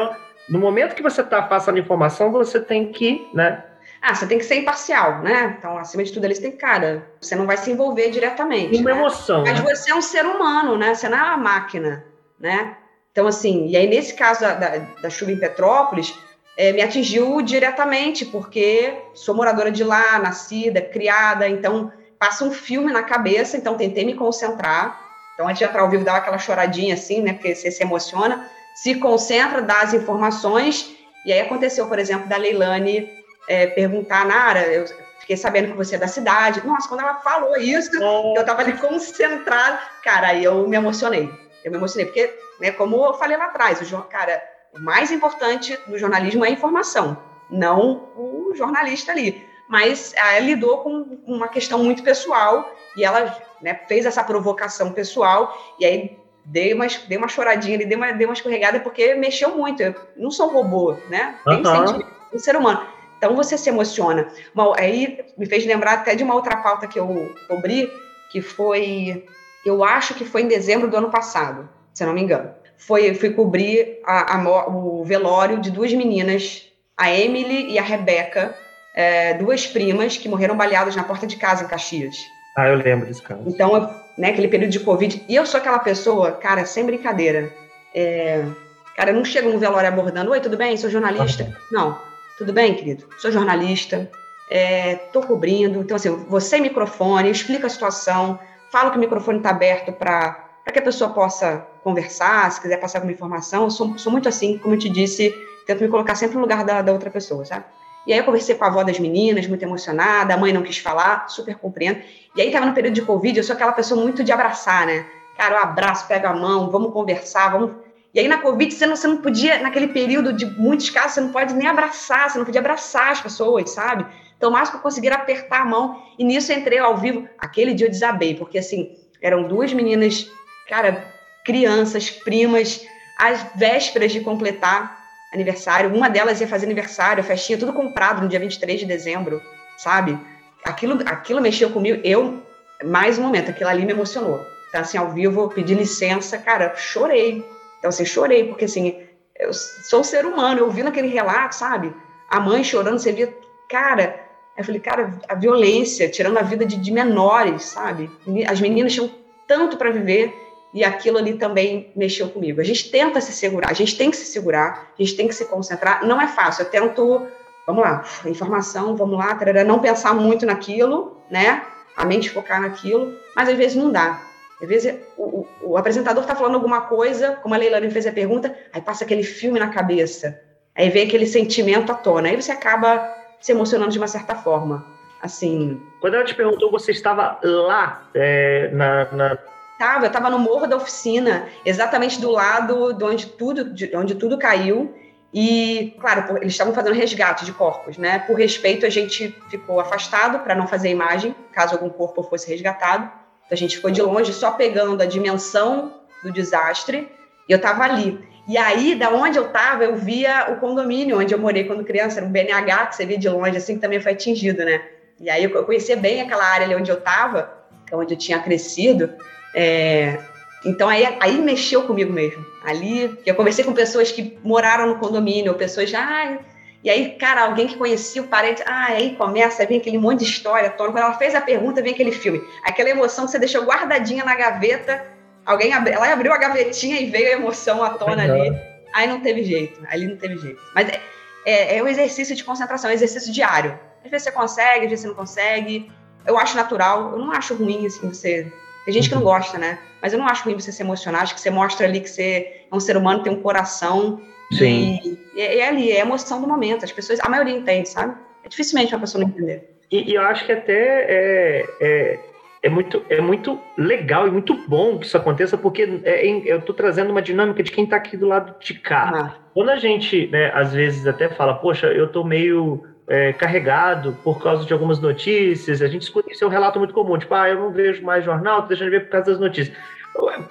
no momento que você está passando informação, você tem que, né? Ah, você tem que ser imparcial, né? Então, acima de tudo, eles têm cara. Você não vai se envolver diretamente. Uma né? emoção. Mas né? você é um ser humano, né? Você não é uma máquina, né? Então, assim, e aí nesse caso da, da, da chuva em Petrópolis, é, me atingiu diretamente, porque sou moradora de lá, nascida, criada, então passa um filme na cabeça, então tentei me concentrar. Então, antes de entrar ao vivo, dava aquela choradinha assim, né? Porque você se emociona, se concentra, dá as informações. E aí aconteceu, por exemplo, da Leilani é, perguntar, Nara, eu fiquei sabendo que você é da cidade. Nossa, quando ela falou isso, eu estava ali concentrada. Cara, aí eu me emocionei. Eu me emocionei, porque, né, como eu falei lá atrás, o cara, o mais importante do jornalismo é a informação, não o jornalista ali. mas ela lidou com uma questão muito pessoal e ela né, fez essa provocação pessoal e aí dei uma, dei uma choradinha, dei uma, dei uma escorregada porque mexeu muito. Eu não sou um robô, né? Tem uhum. sentimento, um ser humano. Então você se emociona. Bom, aí me fez lembrar até de uma outra pauta que eu cobri, que foi, eu acho que foi em dezembro do ano passado, se eu não me engano. Foi, fui cobrir a, a, o velório de duas meninas, a Emily e a Rebeca, é, duas primas que morreram baleadas na porta de casa em Caxias. Ah, eu lembro desse caso. Então, né, aquele período de Covid. E eu sou aquela pessoa, cara, sem brincadeira. É, cara, eu não chego no velório abordando, oi, tudo bem? Sou jornalista. Não, tudo bem, querido? Sou jornalista, é, cobrindo. Então, assim, você microfone, explica a situação, fala que o microfone está aberto para que a pessoa possa conversar, se quiser passar alguma informação. Eu sou, sou muito assim, como eu te disse, tento me colocar sempre no lugar da, da outra pessoa, sabe? E aí eu conversei com a avó das meninas, muito emocionada, a mãe não quis falar, super compreendo. E aí tava no período de Covid, eu sou aquela pessoa muito de abraçar, né? Cara, eu abraço, pego a mão, vamos conversar, vamos. E aí na Covid você não, você não podia, naquele período de muitos casos, você não pode nem abraçar, você não podia abraçar as pessoas, sabe? Então, mais para conseguir apertar a mão. E nisso eu entrei ao vivo. Aquele dia eu desabei, porque assim, eram duas meninas, cara, crianças, primas, às vésperas de completar aniversário. Uma delas ia fazer aniversário, festinha, tudo comprado no dia 23 de dezembro, sabe? Aquilo, aquilo mexeu comigo. Eu, mais um momento, aquilo ali me emocionou. Então, assim, ao vivo, pedi licença, cara, chorei. Então, assim, chorei, porque, assim, eu sou um ser humano, eu vi naquele relato, sabe? A mãe chorando, você via, cara. Eu falei, cara, a violência, tirando a vida de, de menores, sabe? As meninas tinham tanto para viver e aquilo ali também mexeu comigo. A gente tenta se segurar, a gente tem que se segurar, a gente tem que se concentrar. Não é fácil, eu tento, vamos lá, informação, vamos lá, tarará, não pensar muito naquilo, né? A mente focar naquilo, mas às vezes não dá. Às vezes o, o, o apresentador está falando alguma coisa, como a Leilani fez a pergunta, aí passa aquele filme na cabeça, aí vem aquele sentimento à tona, aí você acaba se emocionando de uma certa forma. Assim. Quando ela te perguntou, você estava lá é, na, na Tava, eu tava no morro da oficina, exatamente do lado de onde tudo, de onde tudo caiu. E, claro, eles estavam fazendo resgate de corpos, né? Por respeito, a gente ficou afastado para não fazer imagem, caso algum corpo fosse resgatado. Então, a gente ficou de longe, só pegando a dimensão do desastre. E eu tava ali. E aí, da onde eu tava, eu via o condomínio onde eu morei quando criança, era um BNH que você via de longe, assim, que também foi atingido, né? E aí eu conhecia bem aquela área ali onde eu tava, é onde eu tinha crescido. É, então aí, aí mexeu comigo mesmo. Ali, eu conversei com pessoas que moraram no condomínio, pessoas já. Ah, e aí, cara, alguém que conhecia o parente, ah, aí começa, vem aquele monte de história, Tony. Quando ela fez a pergunta, vem aquele filme. Aquela emoção que você deixou guardadinha na gaveta, alguém abriu, ela abriu a gavetinha e veio a emoção à tona ali. Aí não teve jeito, ali não teve jeito. Mas é, é, é um exercício de concentração, é um exercício diário. Às vezes você consegue, às vezes você não consegue. Eu acho natural, eu não acho ruim, assim, você tem gente que não gosta, né? Mas eu não acho ruim você se emocionar, acho que você mostra ali que você é um ser humano, tem um coração. Sim. E, e é ali, é a emoção do momento. As pessoas, a maioria entende, sabe? É dificilmente uma pessoa não entender. E, e eu acho que até é, é, é, muito, é muito legal e muito bom que isso aconteça, porque é, eu estou trazendo uma dinâmica de quem está aqui do lado de cá. Ah. Quando a gente, né, às vezes até fala, poxa, eu estou meio é, carregado por causa de algumas notícias. A gente escuta isso é um relato muito comum, tipo, ah, eu não vejo mais jornal, tô deixando de ver por causa das notícias.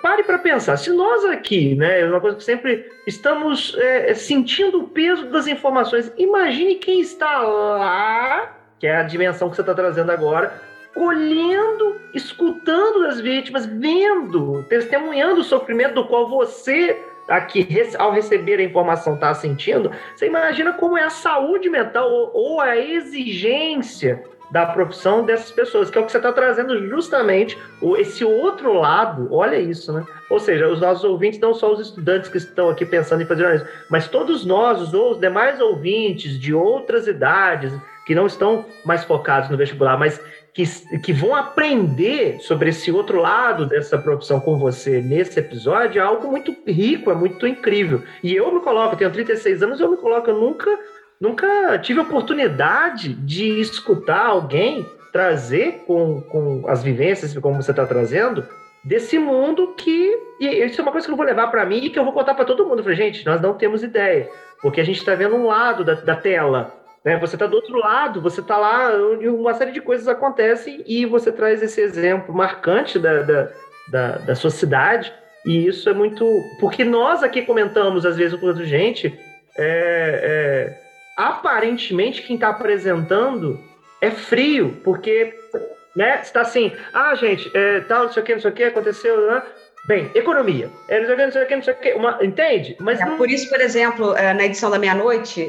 Pare para pensar, se nós aqui, né, é uma coisa que sempre estamos é, sentindo o peso das informações, imagine quem está lá, que é a dimensão que você está trazendo agora, colhendo, escutando as vítimas, vendo, testemunhando o sofrimento do qual você aqui, ao receber a informação, está sentindo, você imagina como é a saúde mental ou, ou a exigência da profissão dessas pessoas, que é o que você está trazendo justamente esse outro lado, olha isso, né? Ou seja, os nossos ouvintes, não só os estudantes que estão aqui pensando em fazer mas todos nós, os, os demais ouvintes de outras idades, que não estão mais focados no vestibular, mas que, que vão aprender sobre esse outro lado dessa profissão com você nesse episódio é algo muito rico, é muito incrível. E eu me coloco, eu tenho 36 anos, eu me coloco, eu nunca, nunca tive oportunidade de escutar alguém trazer com, com as vivências, como você está trazendo, desse mundo que. E isso é uma coisa que eu vou levar para mim e que eu vou contar para todo mundo. Eu falei, gente, nós não temos ideia. Porque a gente está vendo um lado da, da tela Né? Você está do outro lado, você está lá, e uma série de coisas acontecem e você traz esse exemplo marcante da, da, da, da sua cidade. E isso é muito. Porque nós aqui comentamos, às vezes, com gente, é, é, aparentemente quem está apresentando é frio, porque né, está assim, ah, gente, é, tal, não sei o que, não sei o que, aconteceu, né? Bem, economia. É, não sei o que, não sei o que, não sei o que. Uma, entende? Mas é, não... Por isso, por exemplo, é, na edição da meia-noite,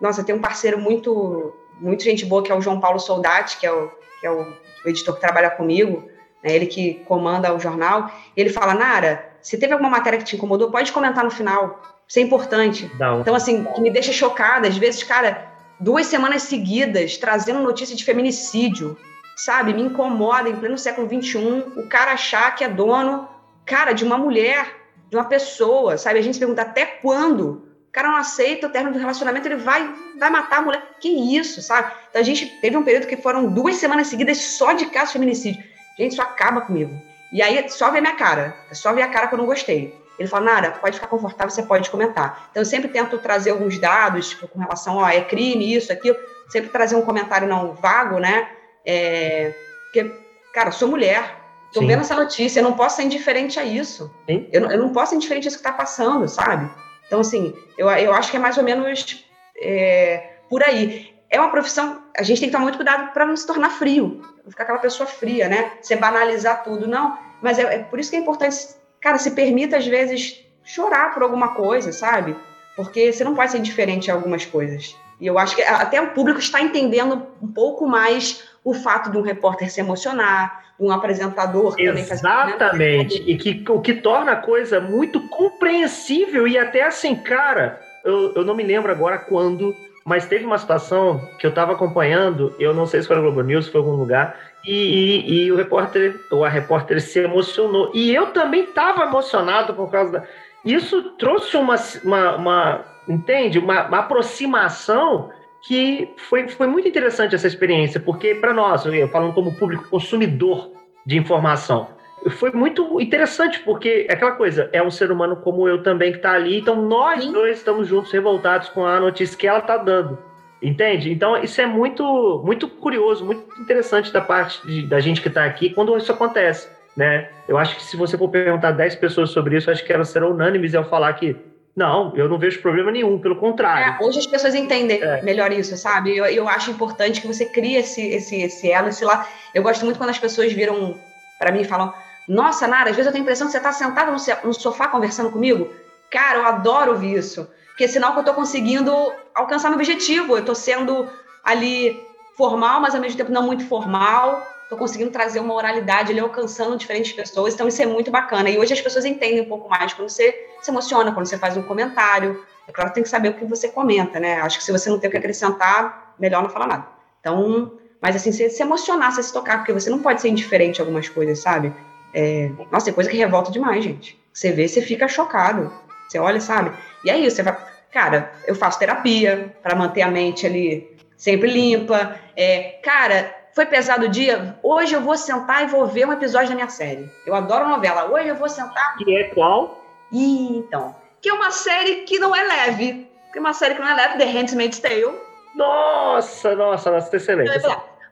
nossa, tem um parceiro muito, muito gente boa, que é o João Paulo Soldati, que é o, que é o, editor que trabalha comigo, né, ele que comanda o jornal. Ele fala, Nara, se teve alguma matéria que te incomodou, pode comentar no final. Isso é importante. Não. Então, assim, que me deixa chocada. Às vezes, cara, duas semanas seguidas trazendo notícia de feminicídio, sabe? Me incomoda em pleno século XXI o cara achar que é dono cara, de uma mulher, de uma pessoa, sabe? A gente se pergunta até quando o cara não aceita o término do relacionamento, ele vai, vai matar a mulher. Que isso, sabe? Então a gente teve um período que foram duas semanas seguidas só de caso de feminicídio. Gente, isso acaba comigo. E aí só ver minha cara. É só ver a cara que eu não gostei. Ele fala, Nara, pode ficar confortável, você pode comentar. Então eu sempre tento trazer alguns dados tipo, com relação, ó, é crime, isso, aquilo. Sempre trazer um comentário não vago, né? É, porque, cara, sou mulher, Tô Sim. vendo essa notícia, eu não posso ser indiferente a isso. Eu, eu, não posso ser indiferente a isso que está passando, sabe? Então, assim, eu, eu acho que é mais ou menos é, por aí. É uma profissão, a gente tem que tomar muito cuidado para não se tornar frio, ficar aquela pessoa fria, né? Você banalizar tudo, não. Mas é, é por isso que é importante, cara, se permita às vezes chorar por alguma coisa, sabe? Porque você não pode ser indiferente a algumas coisas. E eu acho que até o público está entendendo um pouco mais o fato de um repórter se emocionar, um apresentador que Exatamente, e que, o que torna a coisa muito compreensível e até assim, cara, eu, eu não me lembro agora quando, mas teve uma situação que eu estava acompanhando, eu não sei se foi no Globo News, foi algum lugar, e, e, e, o repórter, ou a repórter se emocionou, e eu também estava emocionado por causa da... Isso trouxe uma, uma, uma entende, uma, uma aproximação que foi, foi muito interessante essa experiência, porque para nós, eu falando como público consumidor de informação, foi muito interessante, porque é aquela coisa, é um ser humano como eu também que está ali, então nós Sim. dois estamos juntos, revoltados com a notícia que ela está dando. Entende? Então, isso é muito muito curioso, muito interessante da parte de, da gente que está aqui quando isso acontece. Né? Eu acho que se você for perguntar 10 pessoas sobre isso, acho que elas serão unânimes ao falar que não, eu não vejo problema nenhum, pelo contrário. É, hoje as pessoas entendem é. melhor isso, sabe? Eu, eu acho importante que você crie esse, esse, esse elo, esse lá. Eu gosto muito quando as pessoas viram para mim e falam: Nossa, Nara, às vezes eu tenho a impressão que você está sentada no sofá conversando comigo. Cara, eu adoro ouvir isso. Porque é sinal que eu estou conseguindo alcançar meu objetivo. Eu estou sendo ali formal, mas ao mesmo tempo não muito formal estou conseguindo trazer uma oralidade ali, alcançando diferentes pessoas, então isso é muito bacana. E hoje as pessoas entendem um pouco mais quando você se emociona, quando você faz um comentário. É claro que tem que saber o que você comenta, né? Acho que se você não tem o que acrescentar, melhor não falar nada. Então, mas assim, se, se emocionar, se, se tocar, porque você não pode ser indiferente a algumas coisas, sabe? É, nossa, tem coisa que revolta demais, gente. Você vê, você fica chocado. Você olha, sabe? E aí, você vai. Cara, eu faço terapia para manter a mente ali sempre limpa. É, cara, foi pesado o dia? Hoje eu vou sentar e vou ver um episódio da minha série. Eu adoro novela. Hoje eu vou sentar. Que é qual? E, então. Que é uma série que não é leve. Que é uma série que não é leve, The Handmaid's Tale. Nossa, nossa, nossa, excelente.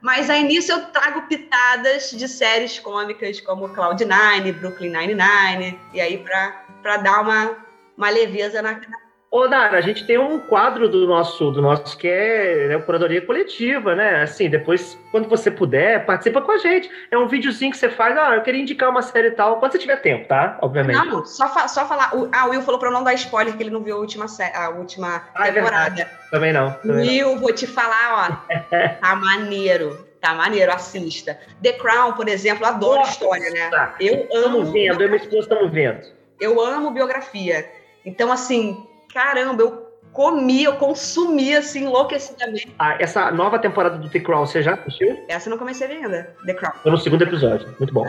Mas aí nisso eu trago pitadas de séries cômicas como Cloud9, Brooklyn Nine-Nine. E aí pra, pra dar uma, uma leveza na, Ô, a gente tem um quadro do nosso, do nosso que é né, curadoria coletiva, né? Assim, depois, quando você puder, participa com a gente. É um videozinho que você faz, ah, eu queria indicar uma série e tal, quando você tiver tempo, tá? Obviamente. Não, só, fa só falar. O, ah, o Will falou pra eu não dar spoiler, que ele não viu a última, a última ah, é temporada. É também não. Também Will, não. vou te falar, ó. tá maneiro. Tá maneiro, assista. The Crown, por exemplo, adoro Nossa, história, né? Eu amo. Estamos vendo, eu e minha esposa estamos vendo. Eu amo biografia. Então, assim, caramba, eu comi, eu consumi assim enlouquecidamente. Ah, essa nova temporada do The Crown, você já assistiu? Essa eu não comecei ainda, The Crown. Tô no segundo episódio, muito bom.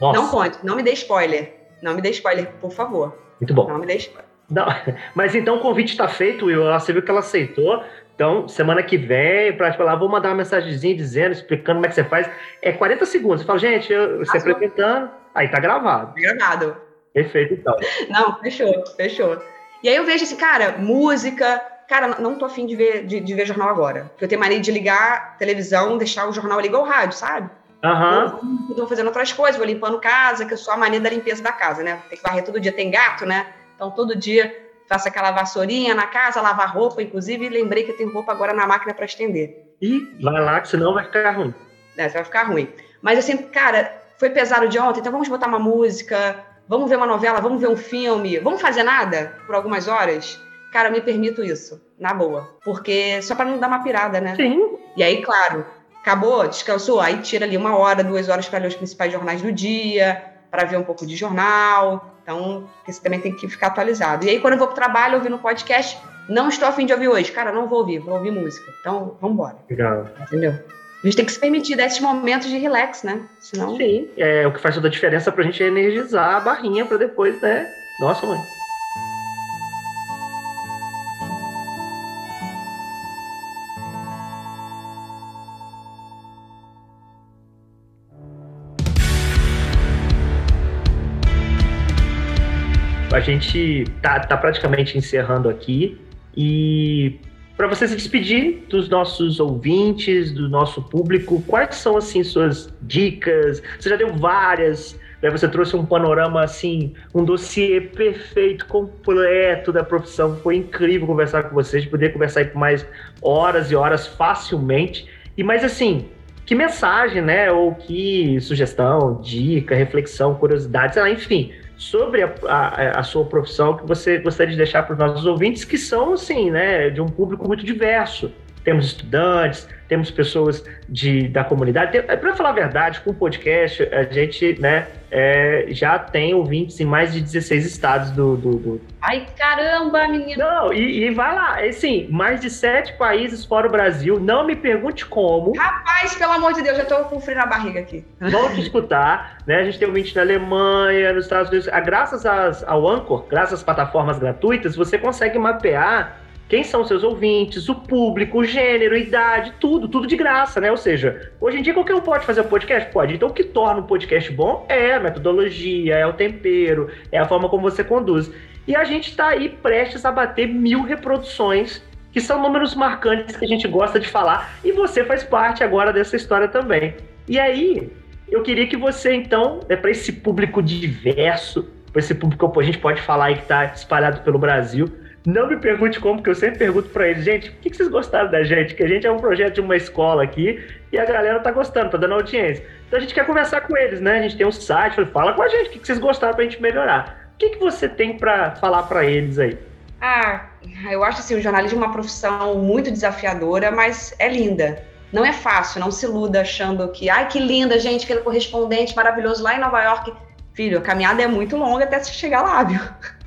Nossa. Não conte, não me dê spoiler. Não me dê spoiler, por favor. Muito bom. Não me dê spoiler. Não, mas então o convite está feito, Will. Você viu que ela aceitou. Então, semana que vem, pra falar, vou mandar uma mensagenzinha dizendo, explicando como é que você faz. É 40 segundos. Você fala, gente, eu, você apresentando, aí tá gravado. Tá gravado. Perfeito, então. Não, fechou, fechou. E aí eu vejo assim, cara, música, cara, não tô afim de ver, de, de ver jornal agora. Porque eu tenho mania de ligar televisão, deixar o jornal ali igual o rádio, sabe? Aham. Eu tô fazendo outras coisas, vou limpando casa, que eu sou a mania da limpeza da casa, né? Tem que varrer todo dia, tem gato, né? Então todo dia faço aquela vassourinha na casa, lavar roupa, inclusive, e lembrei que eu tenho roupa agora na máquina para estender. E vai lá, que senão vai ficar ruim. É, vai ficar ruim. Mas assim, cara, foi pesado de ontem, então vamos botar uma música, vamos ver uma novela, vamos ver um filme, vamos fazer nada por algumas horas? Cara, me permito isso, na boa. Porque só para não dar uma pirada, né? Sim. E aí, claro, acabou, descansou, aí tira ali uma hora, duas horas para ler os principais jornais do dia, para ver um pouco de jornal. Então, você também tem que ficar atualizado. E aí, quando eu vou pro trabalho, ouvindo um podcast, não estou afim de ouvir hoje. Cara, não vou ouvir, vou ouvir música. Então, vamos embora. Legal. Entendeu? A gente tem que se permitir desses momentos de relax, né? Senão. Sim, é o que faz toda a diferença pra gente é energizar a barrinha pra depois, né? Nossa, mãe. A gente tá, tá praticamente encerrando aqui e para você se despedir dos nossos ouvintes, do nosso público, quais são assim suas dicas? Você já deu várias, né? Você trouxe um panorama assim, um dossiê perfeito, completo da profissão. Foi incrível conversar com vocês, poder conversar por mais horas e horas facilmente. E mais assim, que mensagem, né? Ou que sugestão, dica, reflexão, curiosidade, sei lá, enfim sobre a, a, a, sua profissão que você gostaria de deixar para os nossos ouvintes, que são, assim, né, de um público muito diverso. Temos estudantes, temos pessoas de, da comunidade. Para falar a verdade, com o podcast, a gente né, é, já tem ouvintes em mais de 16 estados do. do, do... Ai, caramba, menino! Não, e, e vai lá, assim, mais de sete países fora o Brasil. Não me pergunte como. Rapaz, pelo amor de Deus, já estou com frio na barriga aqui. Vão te escutar, né? A gente tem ouvinte na Alemanha, nos Estados Unidos. Ah, graças às, ao Anchor, graças às plataformas gratuitas, você consegue mapear quem são seus ouvintes, o público, o gênero, a idade, tudo, tudo de graça, né? Ou seja, hoje em dia qualquer um pode fazer podcast? Pode. Então o que torna um podcast bom é a metodologia, é o tempero, é a forma como você conduz. E a gente está aí prestes a bater mil reproduções, que são números marcantes que a gente gosta de falar, e você faz parte agora dessa história também. E aí, eu queria que você, então, é para esse público diverso, para esse público que a gente pode falar aí que está espalhado pelo Brasil, não me pergunte como, porque eu sempre pergunto para eles, gente, o que vocês gostaram da gente? Que a gente é um projeto de uma escola aqui e a galera tá gostando, tá dando audiência. Então a gente quer conversar com eles, né? A gente tem um site, fala com a gente, o que vocês gostaram pra gente melhorar. O que, que você tem para falar para eles aí? Ah, eu acho assim, o jornalismo é uma profissão muito desafiadora, mas é linda. Não é fácil, não se iluda achando que, ai, que linda, gente, aquele correspondente maravilhoso lá em Nova York. Filho, a caminhada é muito longa até você chegar lá, viu?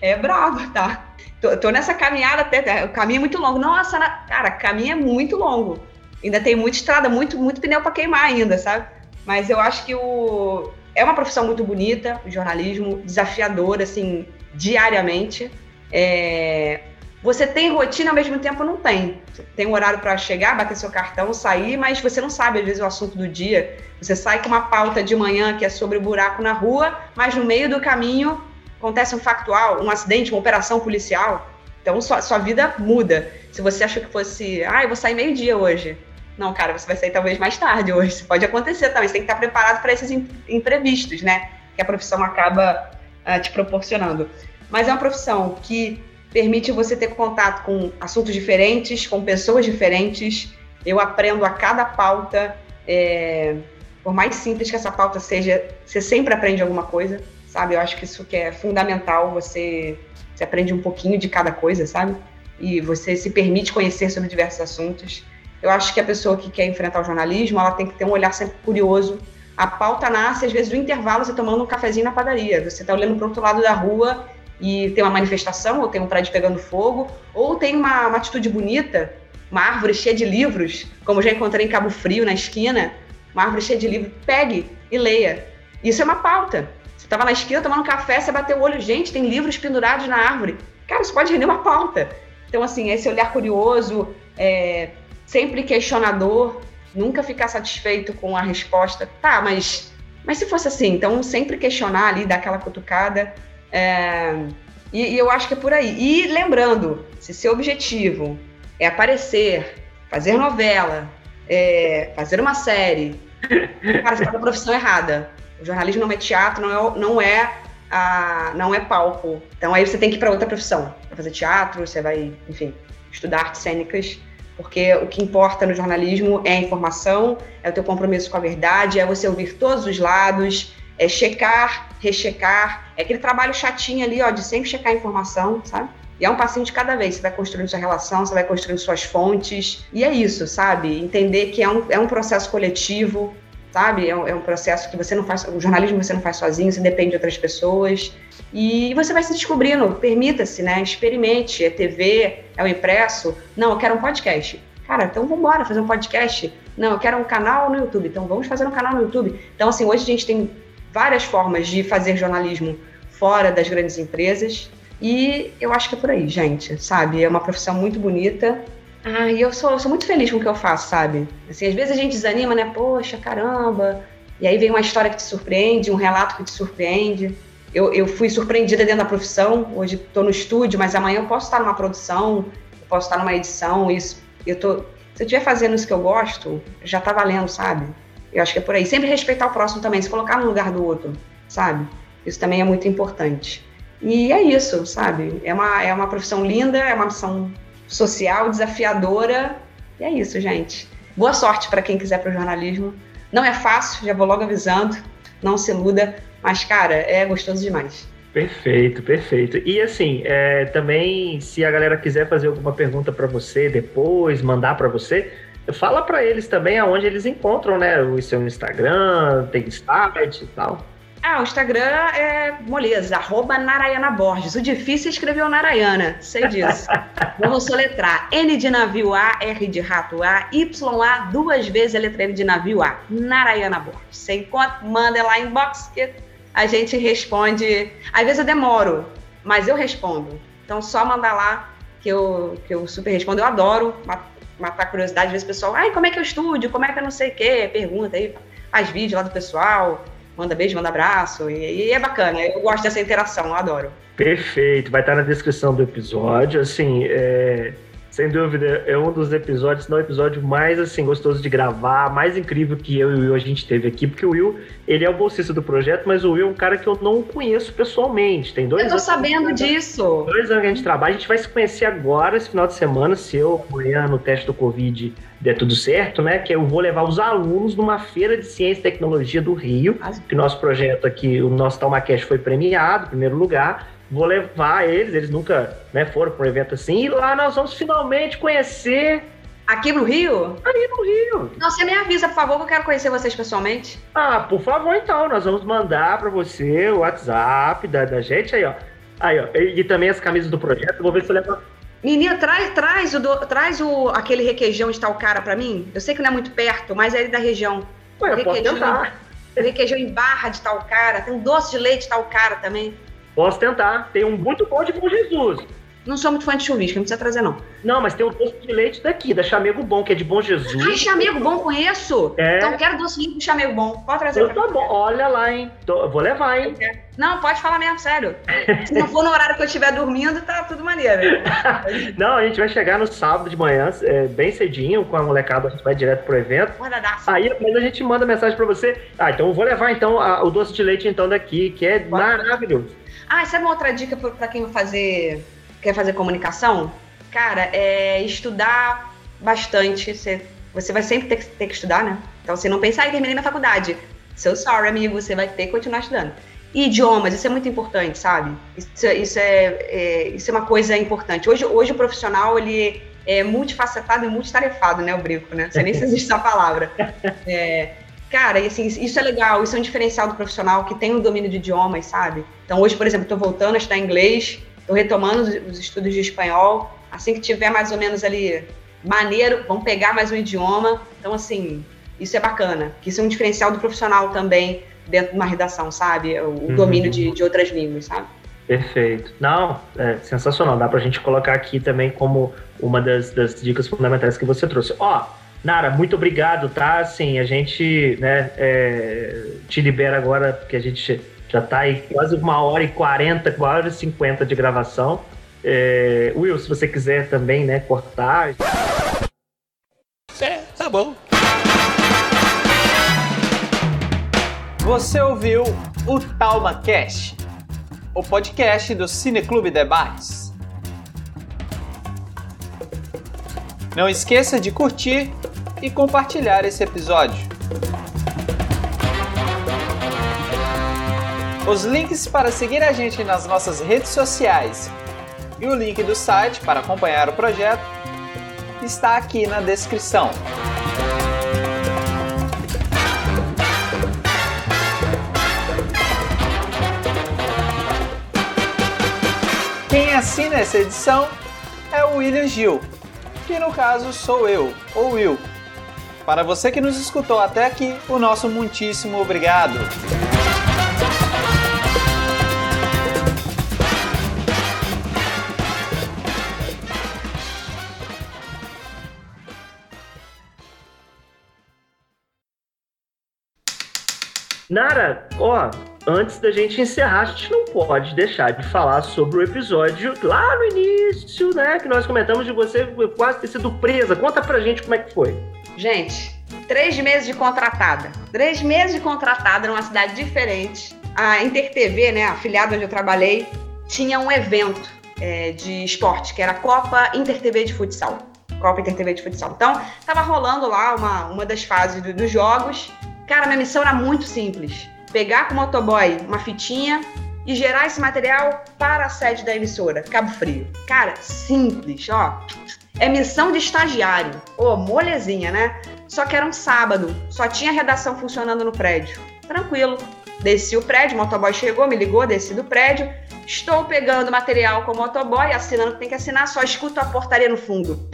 É bravo, tá? Tô, tô, nessa caminhada até. O caminho é muito longo. Nossa, na, cara, caminho é muito longo. Ainda tem muita estrada, muito, muito pneu para queimar ainda, sabe? Mas eu acho que o, é uma profissão muito bonita, o jornalismo, desafiador, assim, diariamente. É, você tem rotina, ao mesmo tempo não tem. Tem um horário para chegar, bater seu cartão, sair, mas você não sabe, às vezes, o assunto do dia. Você sai com uma pauta de manhã que é sobre o buraco na rua, mas no meio do caminho acontece um factual, um acidente, uma operação policial, então sua, sua vida muda. Se você achou que fosse, ah, eu vou sair meio-dia hoje. Não, cara, você vai sair talvez mais tarde hoje. Pode acontecer também. Você tem que estar preparado para esses imprevistos, né? Que a profissão acaba uh, te proporcionando. Mas é uma profissão que permite você ter contato com assuntos diferentes, com pessoas diferentes. Eu aprendo a cada pauta, é, por mais simples que essa pauta seja, você sempre aprende alguma coisa sabe? Eu acho que isso que é fundamental, você, você aprende um pouquinho de cada coisa, sabe? E você se permite conhecer sobre diversos assuntos. Eu acho que a pessoa que quer enfrentar o jornalismo, ela tem que ter um olhar sempre curioso. A pauta nasce, às vezes, do intervalo, você tomando um cafezinho na padaria. Você está olhando para o outro lado da rua e tem uma manifestação, ou tem um prédio pegando fogo, ou tem uma, uma atitude bonita, uma árvore cheia de livros, como já encontrei em Cabo Frio, na esquina, uma árvore cheia de livros. Pegue e leia. Isso é uma pauta. Você estava na esquina tomando café, você bateu o olho, gente, tem livros pendurados na árvore. Cara, isso pode render uma pauta. Então, assim, esse olhar curioso, é, sempre questionador, nunca ficar satisfeito com a resposta. Tá, mas, mas se fosse assim, então sempre questionar ali, dar aquela cutucada. É, E, e eu acho que é por aí. E lembrando, se seu objetivo é aparecer, fazer novela, é, fazer uma série, cara, você tá na profissão errada. O jornalismo não é teatro, não é, não é, a, não é palco. Então aí você tem que ir para outra profissão. Vai fazer teatro, você vai, enfim, estudar artes cênicas, porque o que importa no jornalismo é a informação, é o teu compromisso com a verdade, é você ouvir todos os lados, é checar, rechecar, é aquele trabalho chatinho ali, ó, de sempre checar a informação, sabe? E é um passinho de cada vez. Você vai construindo sua relação, você vai construindo suas fontes. E é isso, sabe? Entender que é um, é um processo coletivo, sabe? É um, é um processo que você não faz. O jornalismo você não faz sozinho, você depende de outras pessoas. E você vai se descobrindo. Permita-se, né? Experimente. É TV, é o impresso. Não, eu quero um podcast. Cara, então vamos embora fazer um podcast. Não, eu quero um canal no YouTube. Então vamos fazer um canal no YouTube. Então, assim, hoje a gente tem várias formas de fazer jornalismo fora das grandes empresas. E eu acho que é por aí, gente, sabe? É uma profissão muito bonita. Ah, e eu sou, sou muito feliz com o que eu faço, sabe? Assim, às vezes a gente desanima, né? Poxa, caramba. E aí vem uma história que te surpreende, um relato que te surpreende. Eu, eu fui surpreendida dentro da profissão. Hoje estou no estúdio, mas amanhã eu posso estar numa produção, eu posso estar numa edição. Isso, eu tô, se eu estiver fazendo isso que eu gosto, já tá valendo, sabe? Eu acho que é por aí. Sempre respeitar o próximo também, se colocar no lugar do outro, sabe? Isso também é muito importante. E é isso, sabe? É uma, é uma profissão linda, é uma missão social, desafiadora. E é isso, gente. Boa sorte para quem quiser para o jornalismo. Não é fácil, já vou logo avisando, não se iluda, mas, cara, é gostoso demais. Perfeito, perfeito. E assim, é, também, se a galera quiser fazer alguma pergunta para você depois, mandar para você, fala para eles também aonde eles encontram, né? O seu Instagram, tem site e tal. Ah, o Instagram é moleza, arroba Narayana Borges. O difícil é escrever o Narayana, sei disso. Vamos soletrar. N de navio A, R de rato A, Y A, duas vezes a letra N de navio A. Narayana Borges. Você encontra, manda lá inbox que a gente responde. Às vezes eu demoro, mas eu respondo. Então só mandar lá que eu, que eu super respondo. Eu adoro matar curiosidade. Às vezes o pessoal, ai, como é que eu estudo? Como é que eu não sei o quê? Pergunta aí, faz vídeo lá do pessoal manda beijo, manda abraço, e, e, é bacana. Eu gosto dessa interação, eu adoro. Perfeito, vai estar na descrição do episódio. Assim, é, sem dúvida, é um dos episódios, não o episódio mais assim gostoso de gravar, mais incrível que eu e o Will a gente teve aqui, porque o Will, ele é o bolsista do projeto, mas o Will é um cara que eu não conheço pessoalmente. Tem dois Eu tô sabendo disso. Dois anos que a gente trabalha, a gente vai se conhecer agora, esse final de semana, se eu amanhã no teste do Covid der tudo certo, né? Que eu vou levar os alunos numa feira de ciência e tecnologia do Rio, que nosso projeto aqui, o nosso Talmacast foi premiado, em primeiro lugar vou levar eles, eles nunca né, foram para um evento assim, e lá nós vamos finalmente conhecer. Aqui no Rio? Aí no Rio. Não, você me avisa, por favor, que eu quero conhecer vocês pessoalmente. Ah, por favor, então. Nós vamos mandar para você o WhatsApp da, da gente aí, ó. Aí, ó. E, e também as camisas do projeto. Vou ver se eu levo. Menina, traz, traz, o, traz o, aquele requeijão de tal cara para mim. Eu sei que não é muito perto, mas é da região. Ué, eu posso tentar. Requeijão em barra de tal cara. Tem um doce de leite de tal cara também. Posso tentar. Tem um muito bom de Bom Jesus. Não sou muito fã de chuvisco, não precisa trazer, não. Não, mas tem um doce de leite daqui, da Chamego Bom, que é de Bom Jesus. Ai, Chamego Bom, conheço. É. Então quero doce de Chamego Bom. Pode trazer. Eu tá bom. Olha lá, hein. Tô, vou levar, hein. Não, pode falar mesmo, sério. Se não for no horário que eu estiver dormindo, tá tudo maneiro. não, a gente vai chegar no sábado de manhã, é, bem cedinho, com a molecada, a gente vai direto pro evento. Aí depois a gente manda mensagem pra você. Ah, então eu vou levar, então, a, o doce de leite, então, daqui, que é maravilhoso. Ah, sabe uma outra dica para quem vai fazer, quer fazer comunicação? Cara, é estudar bastante. Você, você vai sempre ter, ter que estudar, né? Então, você não pensar, ah, terminei minha faculdade. Seu sorry, amigo, você vai ter que continuar estudando. E idiomas, isso é muito importante, sabe? Isso, isso, é, é, isso é uma coisa importante. Hoje, hoje o profissional, ele é multifacetado e multitarefado, né? O brinco, né? Não sei nem se existe essa palavra. É, Cara, e assim, isso é legal, isso é um diferencial do profissional que tem um domínio de idiomas, sabe? Então, hoje, por exemplo, estou voltando a estudar inglês, estou retomando os estudos de espanhol. Assim que tiver mais ou menos ali maneiro, vamos pegar mais um idioma. Então, assim, isso é bacana, que isso é um diferencial do profissional também dentro de uma redação, sabe? O uhum. domínio de, de outras línguas, sabe? Perfeito. Não, é sensacional. Dá para a gente colocar aqui também como uma das, das dicas fundamentais que você trouxe. Ó, Nara, muito obrigado, tá? Assim, a gente né, é, te libera agora, porque a gente já está aí quase uma hora e quarenta, uma hora e cinquenta de gravação. É, Will, se você quiser também, né, cortar. É, tá bom. Você ouviu o Talma Cast, o podcast do Cineclube Debates. Não esqueça de curtir e compartilhar esse episódio. Os links para seguir a gente nas nossas redes sociais e o link do site para acompanhar o projeto está aqui na descrição. Quem assina essa edição é o William Gil, que no caso sou eu, ou Will. Para você que nos escutou até aqui, o nosso muitíssimo obrigado. Nara, ó, antes da gente encerrar, a gente não pode deixar de falar sobre o episódio lá no início, né? Que nós comentamos de você quase ter sido presa. Conta pra gente como é que foi. Gente, três meses de contratada. Três meses de contratada numa cidade diferente. A InterTV, né, a afiliada onde eu trabalhei, tinha um evento é, de esporte, que era a Copa InterTV de Futsal. Copa InterTV de Futsal. Então, tava rolando lá uma, uma das fases do, dos jogos. Cara, minha missão era muito simples. Pegar com o motoboy uma fitinha e gerar esse material para a sede da emissora, Cabo Frio. Cara, simples, ó. É missão de estagiário. Ô, oh, molezinha, né? Só que era um sábado, só tinha redação funcionando no prédio. Tranquilo. Desci o prédio, o motoboy chegou, me ligou, desci do prédio. Estou pegando material com o motoboy, assinando que tem que assinar, só escuto a portaria no fundo.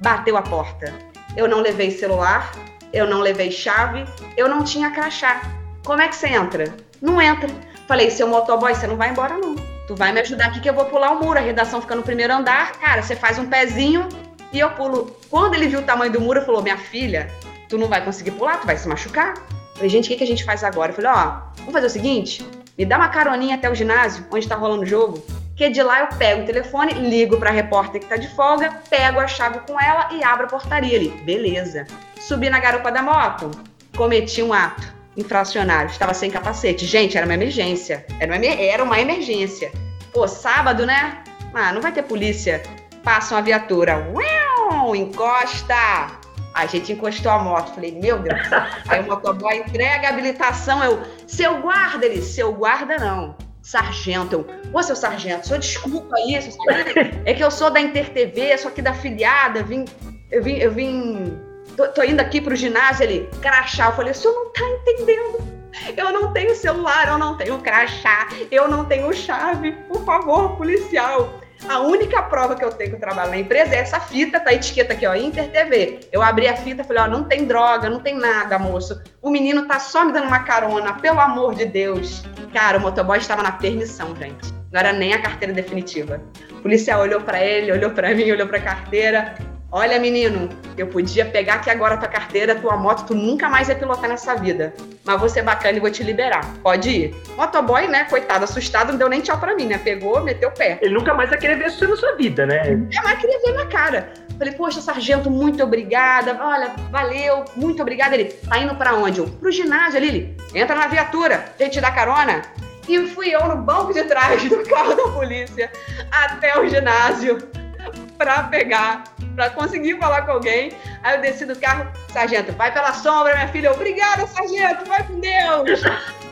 Bateu a porta. Eu não levei celular, eu não levei chave, eu não tinha crachá. Como é que você entra? Não entra. Falei, seu motoboy, você não vai embora não. Tu vai me ajudar aqui que eu vou pular o muro. A redação fica no primeiro andar. Cara, você faz um pezinho e eu pulo. Quando ele viu o tamanho do muro, falou: Minha filha, tu não vai conseguir pular, tu vai se machucar. Falei, gente, o que, que a gente faz agora? Eu falei: Ó, vamos fazer o seguinte: me dá uma caroninha até o ginásio, onde tá rolando o jogo. Que de lá eu pego o telefone, ligo pra repórter que tá de folga, pego a chave com ela e abro a portaria ali. Beleza. Subi na garupa da moto, cometi um ato infracionário, estava sem capacete. Gente, era uma emergência. Era uma, era uma emergência. Pô, sábado, né? Ah, não vai ter polícia. Passa uma viatura. Uau, encosta! A gente encostou a moto. Falei, meu Deus. Aí o motoboy entrega a habilitação. Eu, seu guarda, ele, seu guarda não. Sargento. Eu, ô, seu sargento, só desculpa isso. É que eu sou da InterTV, sou aqui da filiada, vim, eu vim, eu vim tô, tô indo aqui pro ginásio, ele, crachá. Eu falei, o senhor não tá entendendo. Eu não tenho celular, eu não tenho crachá, eu não tenho chave. Por favor, policial. A única prova que eu tenho que eu trabalho na empresa é essa fita, tá a etiqueta aqui, ó, Inter TV. Eu abri a fita falei, ó, não tem droga, não tem nada, moço. O menino tá só me dando uma carona, pelo amor de Deus. Cara, o motoboy estava na permissão, gente. Não era nem a carteira definitiva. O policial olhou para ele, olhou para mim, olhou para a carteira. Olha, menino, eu podia pegar aqui agora tua carteira, tua moto, tu nunca mais ia pilotar nessa vida. Mas você é bacana e vou te liberar. Pode ir. Motoboy, né, coitado, assustado, não deu nem tchau pra mim, né? Pegou, meteu o pé. Ele nunca mais vai querer ver isso na sua vida, né? Nunca mais queria ver na cara. Falei, poxa, sargento, muito obrigada. Olha, valeu, muito obrigada. Ele, tá indo pra onde? Eu, pro ginásio, Lili. Entra na viatura, a gente dá carona. E fui eu no banco de trás do carro da polícia até o ginásio pra pegar para conseguir falar com alguém. Aí eu desci do carro, sargento, vai pela sombra, minha filha. Obrigada, sargento, vai com Deus.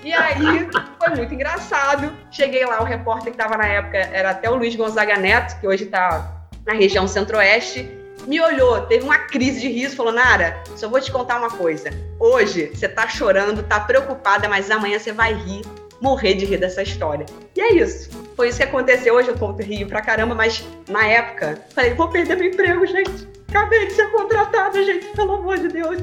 E aí foi muito engraçado. Cheguei lá, o repórter que estava na época era até o Luiz Gonzaga Neto, que hoje está na região centro-oeste. Me olhou, teve uma crise de riso, falou: Nara, só vou te contar uma coisa. Hoje você tá chorando, tá preocupada, mas amanhã você vai rir morrer de rir dessa história. E é isso. Foi isso que aconteceu. Hoje eu conto rio pra caramba, mas na época, falei, vou perder meu emprego, gente. Acabei de ser contratada, gente, pelo amor de Deus.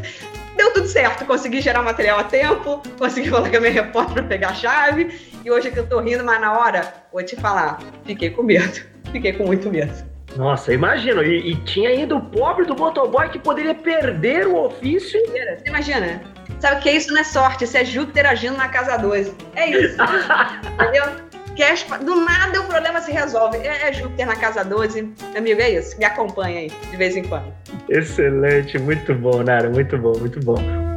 Deu tudo certo, consegui gerar material a tempo, consegui a minha repórter pra pegar a chave. E hoje que eu tô rindo, mas na hora, vou te falar, fiquei com medo. Fiquei com muito medo. Nossa, imagina. E, e, tinha ainda o pobre do motoboy que poderia perder o ofício. Você imagina? Sabe o que é isso? Não é sorte, isso é Júpiter agindo na casa 2. É isso. Entendeu? É, do nada o problema se resolve. É, é Júpiter na casa 12. Amigo, é isso. Me acompanha aí, de vez em quando. Excelente, muito bom, Nara, muito bom, muito bom.